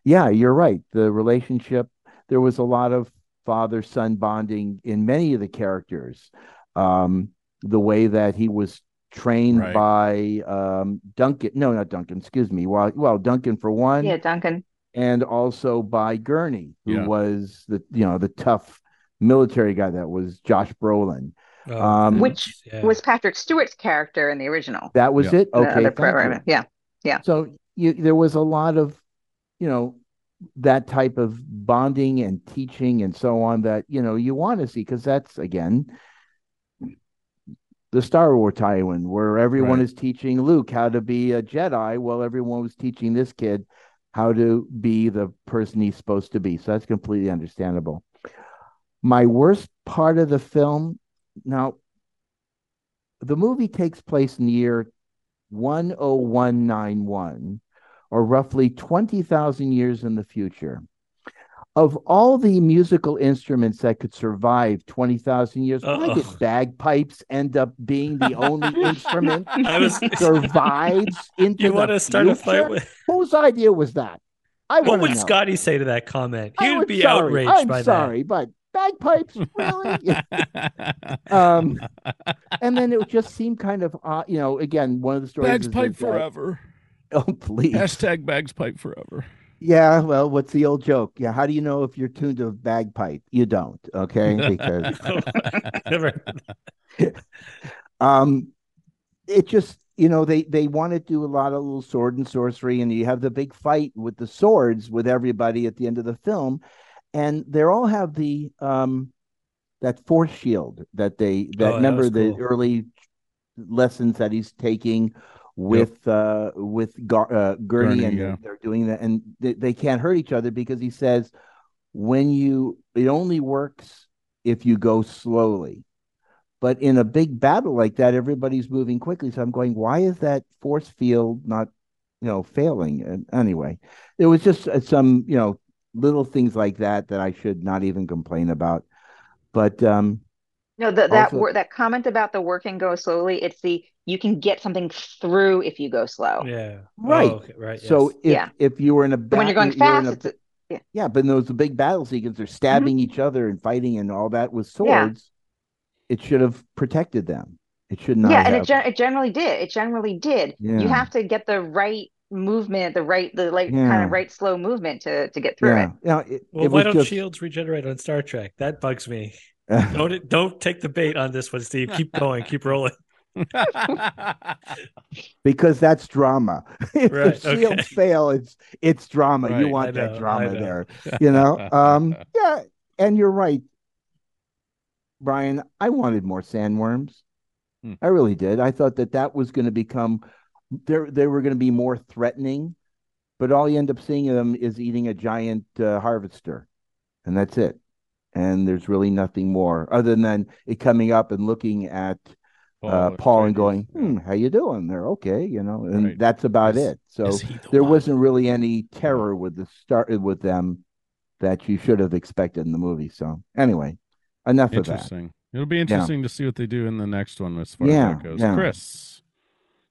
yeah you're right. The relationship there was a lot of father son bonding in many of the characters. Um the way that he was trained right. by um, Duncan. No, not Duncan. Excuse me. Well, well, Duncan for one. Yeah, Duncan. And also by Gurney, who yeah. was the you know the tough military guy that was Josh Brolin. Oh, um, which yeah. was Patrick Stewart's character in the original. That was yeah. it. Okay, program. Yeah, yeah. So you, there was a lot of, you know, that type of bonding and teaching and so on that you know you want to see because that's again the Star Wars tie-in where everyone right. is teaching Luke how to be a Jedi, while everyone was teaching this kid how to be the person he's supposed to be. So that's completely understandable. My worst part of the film, now, the movie takes place in the year 10191, or roughly 20,000 years in the future of all the musical instruments that could survive 20,000 years, Uh-oh. why did bagpipes end up being the only instrument that was... survives into You want to start future? a fight with Whose idea was that? I what would know. Scotty say to that comment? He I would be sorry. outraged I'm by sorry, that. but bagpipes, really? um, and then it just seemed kind of, uh, you know, again, one of the stories. Bagpipe forever. oh, please. Hashtag bagpipe forever. Yeah, well, what's the old joke? Yeah, how do you know if you're tuned to a bagpipe? You don't, okay? Because never. um, it just you know they they want to do a lot of little sword and sorcery, and you have the big fight with the swords with everybody at the end of the film, and they all have the um that force shield that they that oh, remember that cool. the early lessons that he's taking with yep. uh, with Gar- uh, Gurney, Gurney and yeah. they're doing that, and they, they can't hurt each other because he says when you it only works if you go slowly. But in a big battle like that, everybody's moving quickly. So I'm going, why is that force field not, you know, failing? And anyway, it was just uh, some, you know, little things like that that I should not even complain about. But um, no, the, that also, that comment about the work and go slowly. It's the you can get something through if you go slow. Yeah. Right. Oh, okay. Right. Yes. So if yeah. if you were in a ba- when you're going fast, a, yeah. yeah, but in those big battle sequences, they're stabbing mm-hmm. each other and fighting and all that with swords Yeah. it should have protected them. It should not. Yeah, and it, gen- it generally did. It generally did. Yeah. You have to get the right movement, the right, the like yeah. kind of right slow movement to to get through yeah. it. Yeah. It, well, why don't just... shields regenerate on Star Trek? That bugs me. don't don't take the bait on this one, Steve. Keep going. Keep rolling. because that's drama. if right, the shields okay. fail, it's it's drama. Right, you want know, that drama there. You know? Um yeah, and you're right. Brian, I wanted more sandworms. Hmm. I really did. I thought that that was going to become they they were going to be more threatening, but all you end up seeing them is eating a giant uh, harvester, and that's it. And there's really nothing more other than it coming up and looking at uh, Paul and going, hmm, "How you doing?" They're okay, you know, and right. that's about is, it. So the there one? wasn't really any terror with the start with them that you should have expected in the movie. So anyway, enough of that. Interesting. It'll be interesting yeah. to see what they do in the next one as far yeah, as that goes. Yeah. Cris,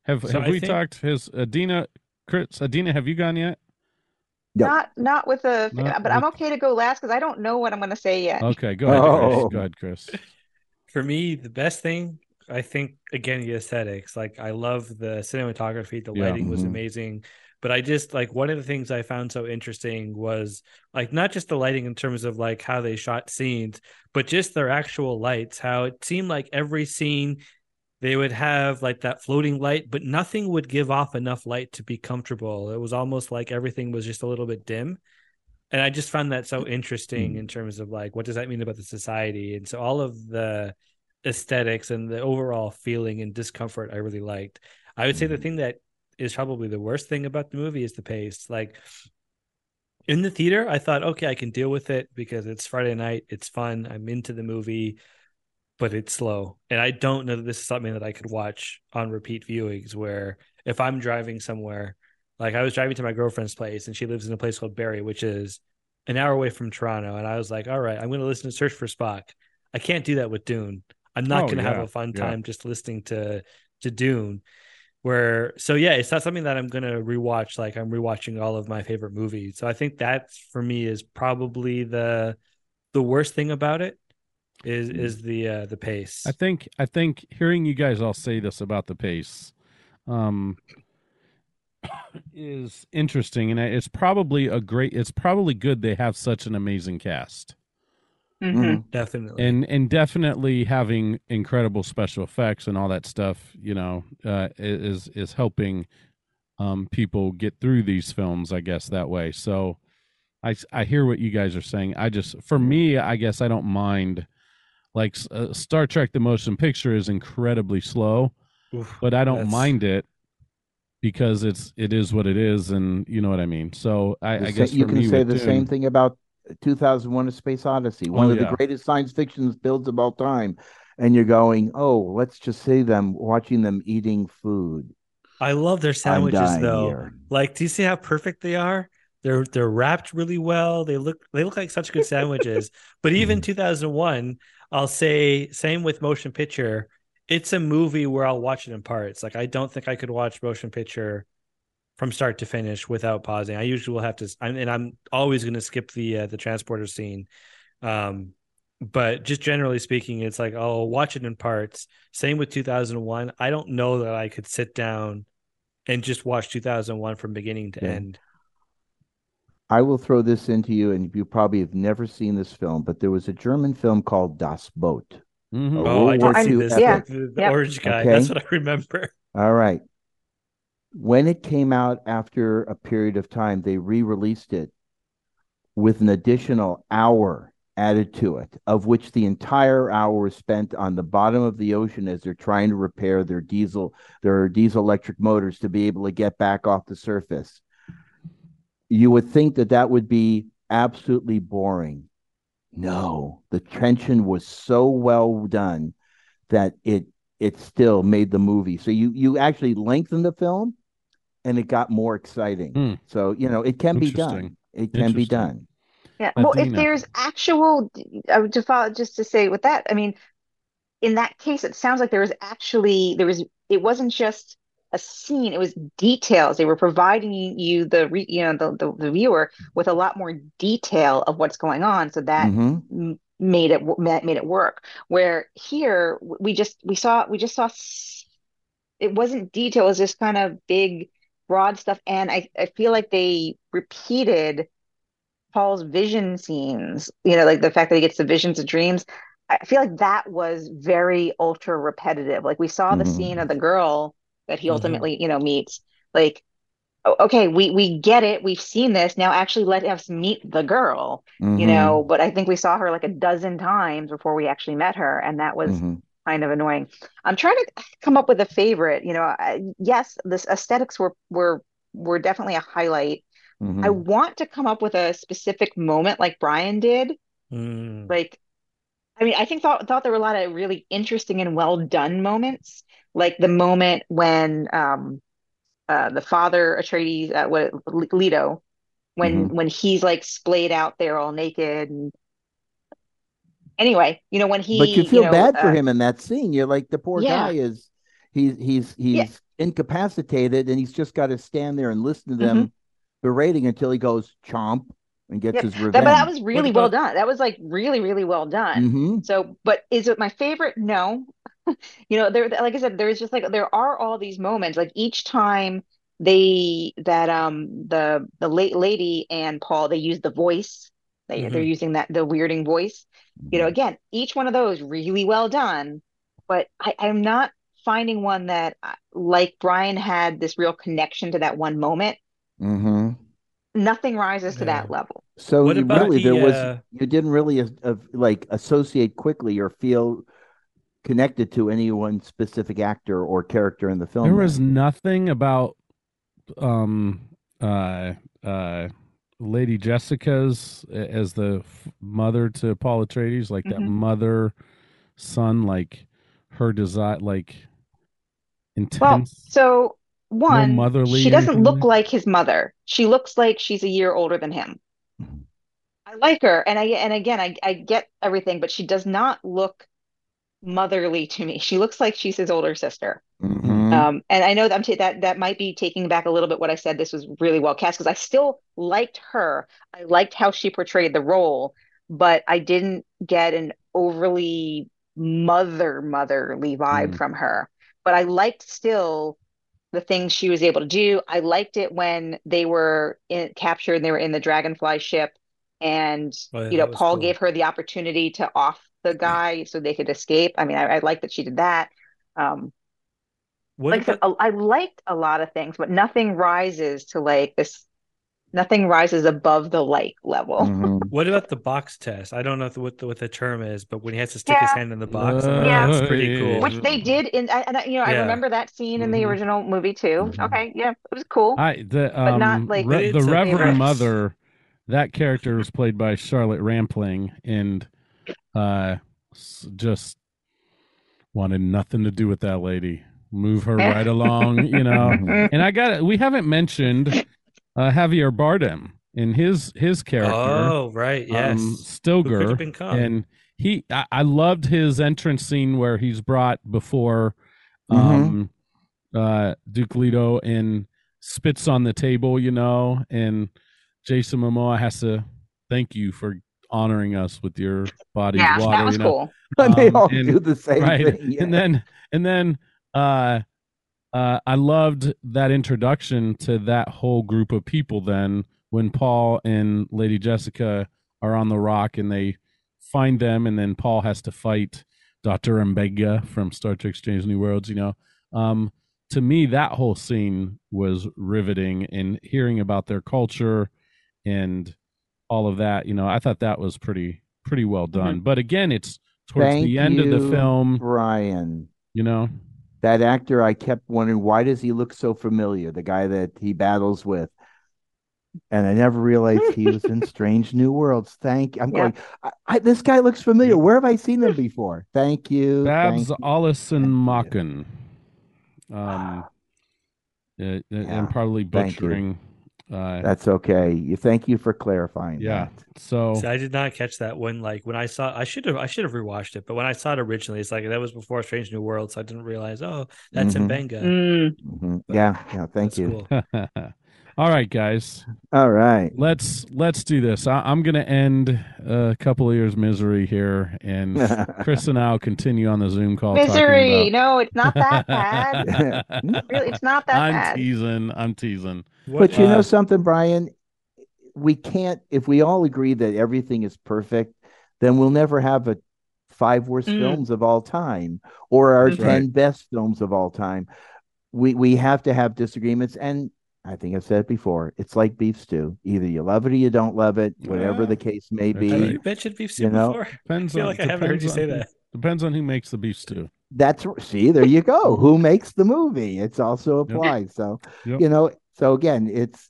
have so have I we think... talked? Has Adeena, Cris, Adeena, have you gone yet? Not not with a, not but with... I'm okay to go last because I don't know what I'm going to say yet. Okay, go ahead. Oh. Cris. Go ahead, Cris. For me, the best thing I think again the aesthetics. Like I love the cinematography. The lighting was mm-hmm. amazing. But I just like one of the things I found so interesting was like not just the lighting in terms of like how they shot scenes, but just their actual lights. How it seemed like every scene they would have like that floating light, but nothing would give off enough light to be comfortable. It was almost like everything was just a little bit dim. And I just found that so mm-hmm. interesting in terms of like what does that mean about the society? And so all of the aesthetics and the overall feeling and discomfort I really liked. I would say the mm-hmm. thing that is probably the worst thing about the movie is the pace. Like in the theater, I thought, okay, I can deal with it because it's Friday night, it's fun, I'm into the movie, but it's slow. And I don't know that this is something that I could watch on repeat viewings where if I'm driving somewhere, like I was driving to my girlfriend's place and she lives in a place called Barrie, which is an hour away from Toronto. And I was like, all right, I'm going to listen to Search for Spock. I can't do that with Dune. I'm not oh, going to yeah, have a fun time yeah. just listening to to Dune where so yeah it's not something that i'm gonna rewatch like i'm rewatching all of my favorite movies so i think that for me is probably the the worst thing about it is mm. is the uh the pace i think i think hearing you guys all say this about the pace um is interesting and it's probably a great it's probably good they have such an amazing cast Mm-hmm. mm-hmm. Definitely, and and definitely having incredible special effects and all that stuff, you know, uh, is is helping um, people get through these films. I guess that way. So, I I hear what you guys are saying. I just for me, I guess I don't mind. Like uh, Star Trek: The Motion Picture is incredibly slow, Oof, but I don't that's... mind it because it's it is what it is, and you know what I mean. So I, I guess you can say the Dune, same thing about 2001 A Space Odyssey, one oh, of yeah. the greatest science fiction builds of all time. And you're going, oh, let's just see them watching them eating food. I love their sandwiches though. Here. Like, do you see how perfect they are? They're they're wrapped really well. They look they look like such good sandwiches. but even 2001, I'll say same with motion picture. It's a movie where I'll watch it in parts. Like I don't think I could watch motion picture from start to finish without pausing. I usually will have to, and I'm always going to skip the uh, the transporter scene. Um, but just generally speaking, it's like I'll watch it in parts. Same with 2001. I don't know that I could sit down and just watch 2001 from beginning to yeah. end. I will throw this into you, and you probably have never seen this film, but there was a German film called Das Boot. Mm-hmm. Oh, I did see this. Yeah. The, the yep. orange guy. Okay. That's what I remember. All right when it came out after a period of time, they re released it with an additional hour added to it, of which the entire hour was spent on the bottom of the ocean as they're trying to repair their diesel their diesel electric motors to be able to get back off the surface. You would think that that would be absolutely boring. No, the tension was so well done that it it still made the movie. So you you actually lengthened the film, and it got more exciting. Mm. So you know it can be done. It can be done. Yeah. Well, if there's actual, uh, to follow, just to say with that, I mean, in that case, it sounds like there was actually there was it wasn't just a scene; it was details. They were providing you the re, you know the, the, the viewer with a lot more detail of what's going on, so that mm-hmm. made it made it work. Where here we just we saw we just saw it wasn't detail; it was just kind of big broad stuff, and I I feel like they repeated Paul's vision scenes. You know, like the fact that he gets the visions of dreams. I feel like that was very ultra repetitive. Like we saw the mm-hmm. scene of the girl that he mm-hmm. ultimately, mm-hmm. you know, meets. Like, okay, we we get it. We've seen this. Now actually let us meet the girl, mm-hmm. you know, but I think we saw her like a dozen times before we actually met her. And that was mm-hmm. kind of annoying. I'm trying to come up with a favorite, you know, I, yes, this aesthetics were were were definitely a highlight. I mm-hmm. want to come up with a specific moment like Brian did. Mm. Like I mean, I think thought thought there were a lot of really interesting and well done moments, like the moment when um, uh, the father Atreides, uh, what Leto, when mm-hmm. when he's like splayed out there all naked and anyway, you know when he. But you feel you know, bad for uh, him in that scene. You're like the poor yeah. guy is he's he's he's yeah. incapacitated and he's just got to stand there and listen to them mm-hmm. berating until he goes chomp and gets yeah. his revenge. That, but that was really well done. That was like really, really well done. Mm-hmm. So, but is it my favorite? No. you know, there, like I said, there's just like there are all these moments. Like each time they that um the the late lady and Paul they use the voice. They mm-hmm. they're using that the weirding voice. You know, mm-hmm. again, each one of those really well done. But I, I'm not finding one that uh, like Brian had this real connection to that one moment. Mm-hmm nothing rises to that level. So what really, the, there was uh... you didn't really uh, like associate quickly or feel connected to any one specific actor or character in the film. There was nothing about um uh uh Lady Jessica's as the mother to Paul Atreides, like mm-hmm. that mother son, like her desire, like intense. Well, so one no motherly she doesn't look like his mother she looks like she's a year older than him i like her and i and again i, I get everything but she does not look motherly to me she looks like she's his older sister mm-hmm. um, and i know that i'm t- that that might be taking back a little bit what i said this was really well cast because i still liked her i liked how she portrayed the role but i didn't get an overly mother motherly vibe mm. from her but i liked still the things she was able to do. I liked it when they were in, captured and they were in the Dragonfly ship, and oh, yeah, you know Paul cool. gave her the opportunity to off the guy so they could escape. I mean, I, I like that she did that. Um, like I, said, I liked a lot of things, but nothing rises to like this nothing rises above the like level. Mm-hmm. what about the box test? I don't know what the, what the term is, but when he has to stick yeah. his hand in the box, uh, yeah, it's pretty cool. Which they did in, and you know, yeah. I remember that scene in the mm-hmm. original movie too. Mm-hmm. Okay, yeah, it was cool. I the um, but not um, like Re- the Reverend Mother. That character was played by Charlotte Rampling, and uh, just wanted nothing to do with that lady. Move her right along, you know. and I got we haven't mentioned uh, Javier Bardem in his his character. Oh, right, um, yes, um, Stilgar, and he. I, I, loved his entrance scene where he's brought before um, mm-hmm. uh, Duke Leto and spits on the table, you know, and Jason Momoa has to thank you for honoring us with your body's yeah, water. That was you know? cool. Um, they all and, do the same right? thing. Yeah. And then and then uh uh, I loved that introduction to that whole group of people. Then when Paul and Lady Jessica are on the rock and they find them, and then Paul has to fight Doctor M'Benga from Star Trek: Strange New Worlds. You know, um, to me that whole scene was riveting, and hearing about their culture and all of that. You know, I thought that was pretty pretty well done. Mm-hmm. But again, it's towards Thank the end you, of the film, Brian. You know, that actor, I kept wondering why does he look so familiar? The guy that he battles with. and I never realized he was in Strange New Worlds. Thank you. I'm yeah. going. I, I, this guy looks familiar. Where have I seen him before? Thank you. Babs Allison Machen. Um, uh, yeah. I'm probably butchering. Uh, That's okay. You thank you for clarifying. Yeah. That. So See, I did not catch that when like when I saw I should have I should have rewatched it, but when I saw it originally, it's like that was before Strange New World, so I didn't realize. Oh, that's mm-hmm. M'Benga. Mm. Mm-hmm. Yeah. Yeah. Thank you. Cool. All right, guys. All right. Let's let's do this. I, am going to end a couple of years misery here, and Cris and I'll continue on the Zoom call. Misery? About... No, it's not that bad. really, it's not that I'm bad. I'm teasing. I'm teasing. But you uh, know something, Brian? We can't. If we all agree that everything is perfect, then we'll never have a five worst mm. films of all time or our ten right. best films of all time. We we have to have disagreements and I think I've said it before. It's like beef stew. Either you love it or you don't love it, whatever the case may be. You mentioned beef stew you know? before. Depends I feel on, like I haven't heard you say that. Depends on who makes the beef stew. That's see, there you go. who makes the movie? It's also applied. Yep. So yep. you know, so again, it's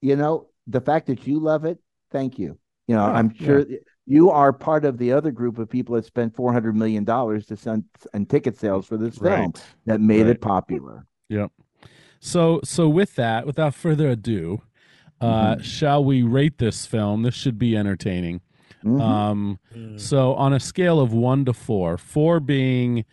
you know, the fact that you love it, thank you. You know, I'm sure yeah. you are part of the other group of people that spent four hundred million dollars to send and ticket sales for this film right. that made right. it popular. Yep. So so with that, without further ado, uh, mm-hmm. shall we rate this film? This should be entertaining. Mm-hmm. Um, mm. so on a scale of one to four, four being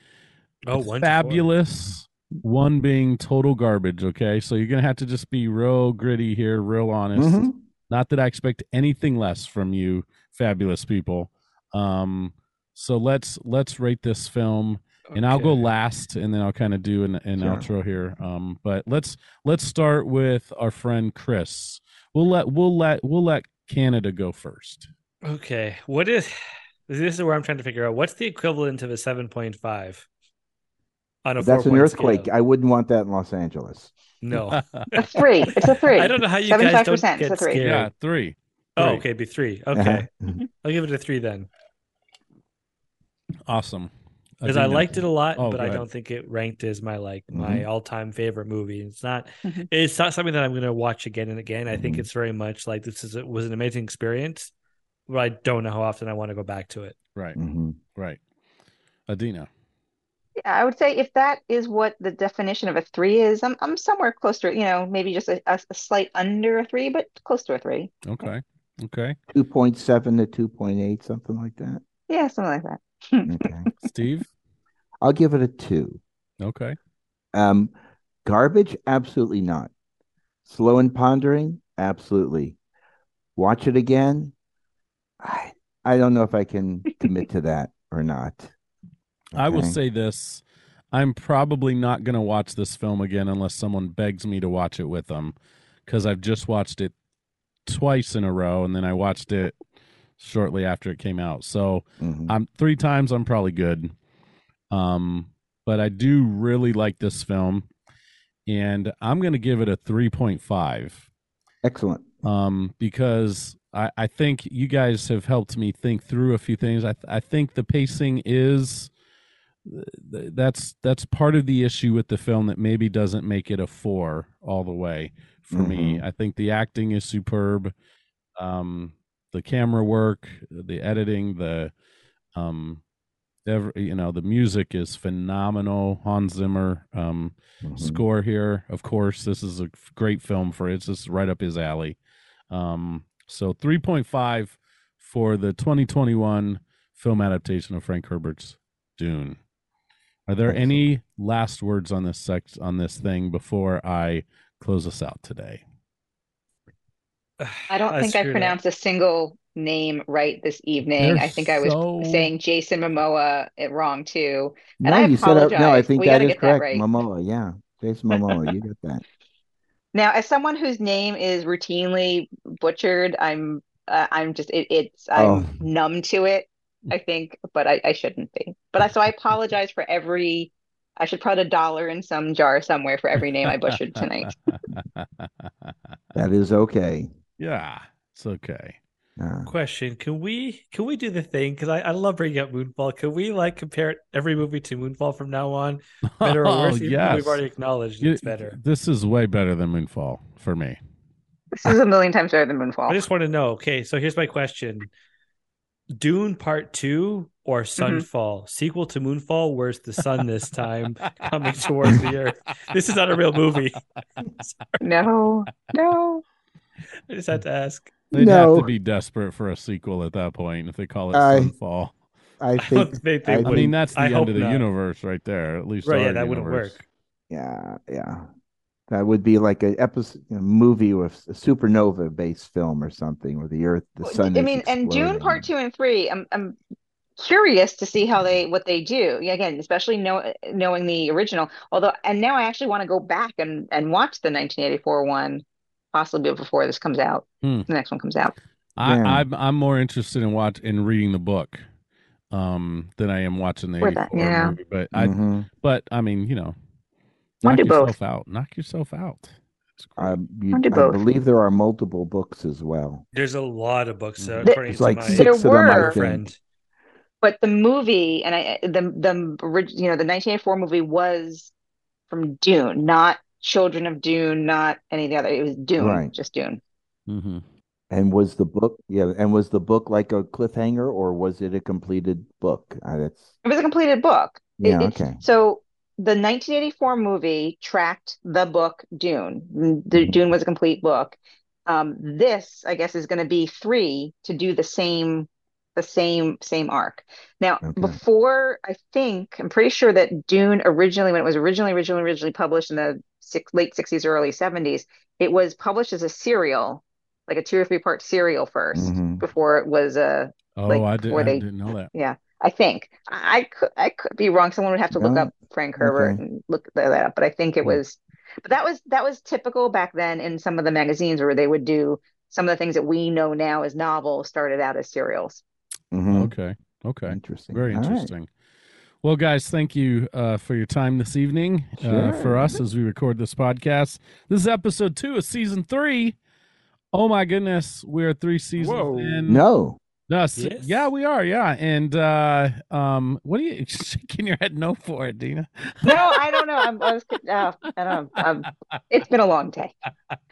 oh, one fabulous, one being total garbage. Okay, so you're gonna have to just be real gritty here, real honest. Mm-hmm. Not that I expect anything less from you, fabulous people. Um, so let's let's rate this film and I'll go last, and then I'll kind of do an, an sure. outro here. Um, but let's let's start with our friend Cris. We'll let we'll let we'll let Canada go first. Okay, what is this? Is where I'm trying to figure out what's the equivalent of a seven point five on a. That's an earthquake. Scale. I wouldn't want that in Los Angeles. No, a three. It's a three. I don't know how you guys don't get scared. Yeah, three. Oh, okay, be three. Okay, uh-huh. I'll give it a three then. Awesome because I, I liked it a lot, oh, but I don't think it ranked as my like mm-hmm. my all time favorite movie. It's not mm-hmm. it's not something that I'm going to watch again and again. I mm-hmm. think it's very much like this is it was an amazing experience, but I don't know how often I want to go back to it. Right, mm-hmm. right. Adeena. Yeah, I would say if that is what the definition of a three is, I'm I'm somewhere close to you know maybe just a, a, a slight under a three, but close to a three. Okay, okay. Two point seven to two point eight, something like that. Yeah, something like that okay. Steve? I'll give it a two. Okay. Um, garbage? Absolutely not. Slow and pondering? Absolutely. Watch it again? I I don't know if I can commit to that or not. Okay. I will say this. I'm probably not going to watch this film again unless someone begs me to watch it with them because I've just watched it twice in a row and then I watched it shortly after it came out. So mm-hmm. I'm three times I'm probably good. Um, but I do really like this film, and I'm going to give it a 3.5. Excellent. Um, because I, I think you guys have helped me think through a few things. I I think the pacing is that's that's part of the issue with the film that maybe doesn't make it a four all the way for mm-hmm. me. I think the acting is superb. Um, the camera work, the editing, the um, every, you know, the music is phenomenal. Hans Zimmer um, mm-hmm. score here, of course. This is a great film for. It's just right up his alley. Um, so 3.5 for the 2021 film adaptation of Frank Herbert's Dune. Are there any last words on this sex on this thing before I close us out today? I don't I think I pronounced up. a single name right this evening. They're I think I was so... saying Jason Momoa it wrong too. And no, I you apologize. said no. I think we that is correct. That right. Momoa, yeah, Jason Momoa, you get that. Now, as someone whose name is routinely butchered, I'm uh, I'm just it, it's I'm oh. numb to it. I think, but I, I shouldn't be. But I, so I apologize for every. I should put a dollar in some jar somewhere for every name I butchered tonight. that is okay. Yeah, it's okay. Uh, Question: Can we can we do the thing? Because I, I love bringing up Moonfall. Can we like compare every movie to Moonfall from now on? Better or worse? Oh, yes. We've already acknowledged you, it's better. This is way better than Moonfall for me. This is a million times better than Moonfall. I just want to know. Okay, so here's my question: Dune Part Two or mm-hmm. Sunfall, mm-hmm. sequel to Moonfall? Where's the sun this time coming towards the Earth? This is not a real movie. no, no. I just had to ask. They'd no. have to be desperate for a sequel at that point if they call it I, Sunfall. I think. I, I, I mean, that's the I end of the not. universe right there. At least, right? Yeah, that universe. wouldn't work. Yeah, yeah. That would be like a episode, a movie with a supernova based film or something, where the Earth, the sun. I mean, and Dune Part Two and Three. I'm, I'm curious to see how they what they do Yeah, again especially know, knowing the original although and now i actually want to go back and and watch the 1984 one possibly before this comes out hmm. the next one comes out I, yeah. I'm, I'm more interested in watch in reading the book um than i am watching the 84 yeah. movie but mm-hmm. i but i mean you know knock yourself both. out knock yourself out I, you, I believe there are multiple books as well. There's a lot of books. Uh, according like my, six of them, I think but the movie and I the the you know the 1984 movie was from Dune, not Children of Dune, not any of the other. It was Dune, right. just Dune. Mm-hmm. And was the book yeah? And was the book like a cliffhanger, or was it a completed book? Uh, that's it was a completed book. Yeah. It, okay. So the 1984 movie tracked the book Dune. The, mm-hmm. Dune was a complete book. Um, this, I guess, is going to be three to do the same the same same arc. Now, okay. before I think I'm pretty sure that Dune originally, when it was originally originally originally published in the six, late 60s, early 70s, it was published as a serial, like a two or three part serial 1st mm-hmm. before it was a. Oh, like, I, did, they, I didn't know that. Yeah, I think I could I could be wrong. Someone would have to look up Frank Herbert okay. and look that up, but I think it was. But that was that was typical back then in some of the magazines where they would do some of the things that we know now as novels started out as serials. Mm-hmm. Okay. Okay. Interesting. Very interesting. Right. Well, guys, thank you uh, for your time this evening uh, sure. uh, for us as we record this podcast. This is episode two of season three. Oh my goodness, we're three seasons Whoa. in. No. No, yes. yeah, we are. Yeah, and uh, um, what are you shaking your head no for, Dina? No, I don't know. I'm, I was, uh, I don't know. Um, it's been a long day.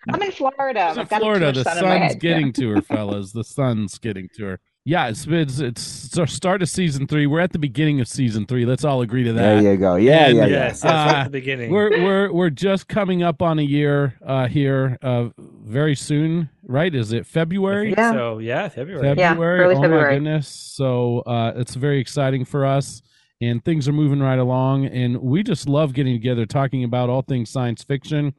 I'm in Florida. In Florida, the sun's getting to her, fellas. The sun's getting to her. Yeah, it's, it's it's start of season three. We're at the beginning of season three. Let's all agree to that. There you go. Yeah, and, yeah, yes, yeah. Uh, at the beginning. We're we're we're just coming up on a year uh, here. Uh, very soon, right? Is it February? Yeah. So yeah, February. February. Yeah, early oh February. my goodness! So uh, it's very exciting for us, and things are moving right along. And we just love getting together, talking about all things science fiction.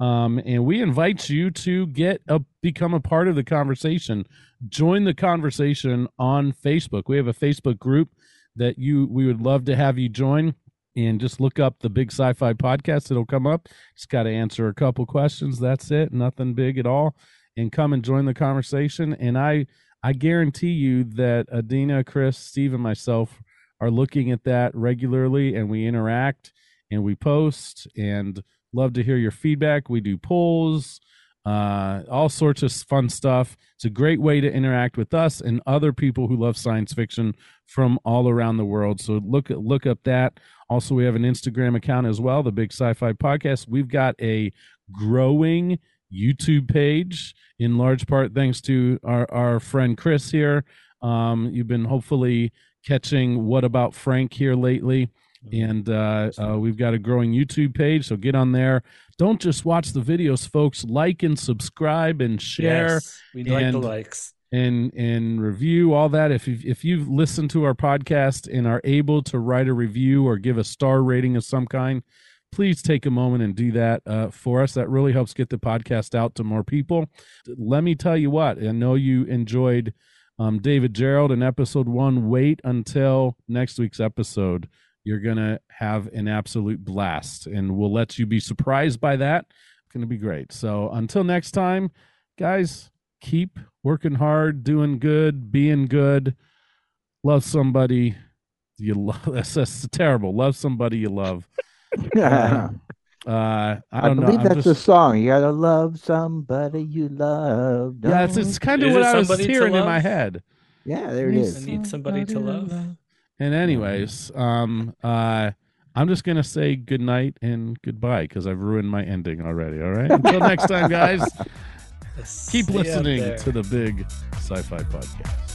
Um, and we invite you to get a become a part of the conversation. Join the conversation on Facebook. We have a Facebook group that you we would love to have you join. And just look up the Big Sci-Fi Podcast. It'll come up. Just got to answer a couple questions. That's it. Nothing big at all. And come and join the conversation. And I I guarantee you that Adeena, Cris, Steve, and myself are looking at that regularly, and we interact and we post and Love to hear your feedback. We do polls, uh, all sorts of fun stuff. It's a great way to interact with us and other people who love science fiction from all around the world. So look look up that. Also, we have an Instagram account as well, the Big Sci-Fi Podcast. We've got a growing YouTube page, in large part thanks to our our friend Cris here. Um, you've been hopefully catching what about Frank here lately. And uh, uh, we've got a growing YouTube page. So get on there. Don't just watch the videos, folks. Like and subscribe and share. Yes, we like the likes and and review all that. If you if you've listened to our podcast and are able to write a review or give a star rating of some kind, please take a moment and do that uh, for us. That really helps get the podcast out to more people. Let me tell you what. I know you enjoyed. Um, David Gerrold in episode one. Wait until next week's episode you're going to have an absolute blast, and we'll let you be surprised by that. It's going to be great. So until next time, guys, keep working hard, doing good, being good. Love somebody you love. That's, that's terrible. Love somebody you love. Yeah. Uh, uh, I don't I believe know. that's just... a song. You gotta love somebody you love. Yeah, it's, it's kind of what I was hearing in my head. Yeah, there it is. I need somebody to love. And anyways, um, uh, I'm just gonna say good night and goodbye because I've ruined my ending already. All right. Until next time, guys. Keep listening to the Big Sci Fi Podcast.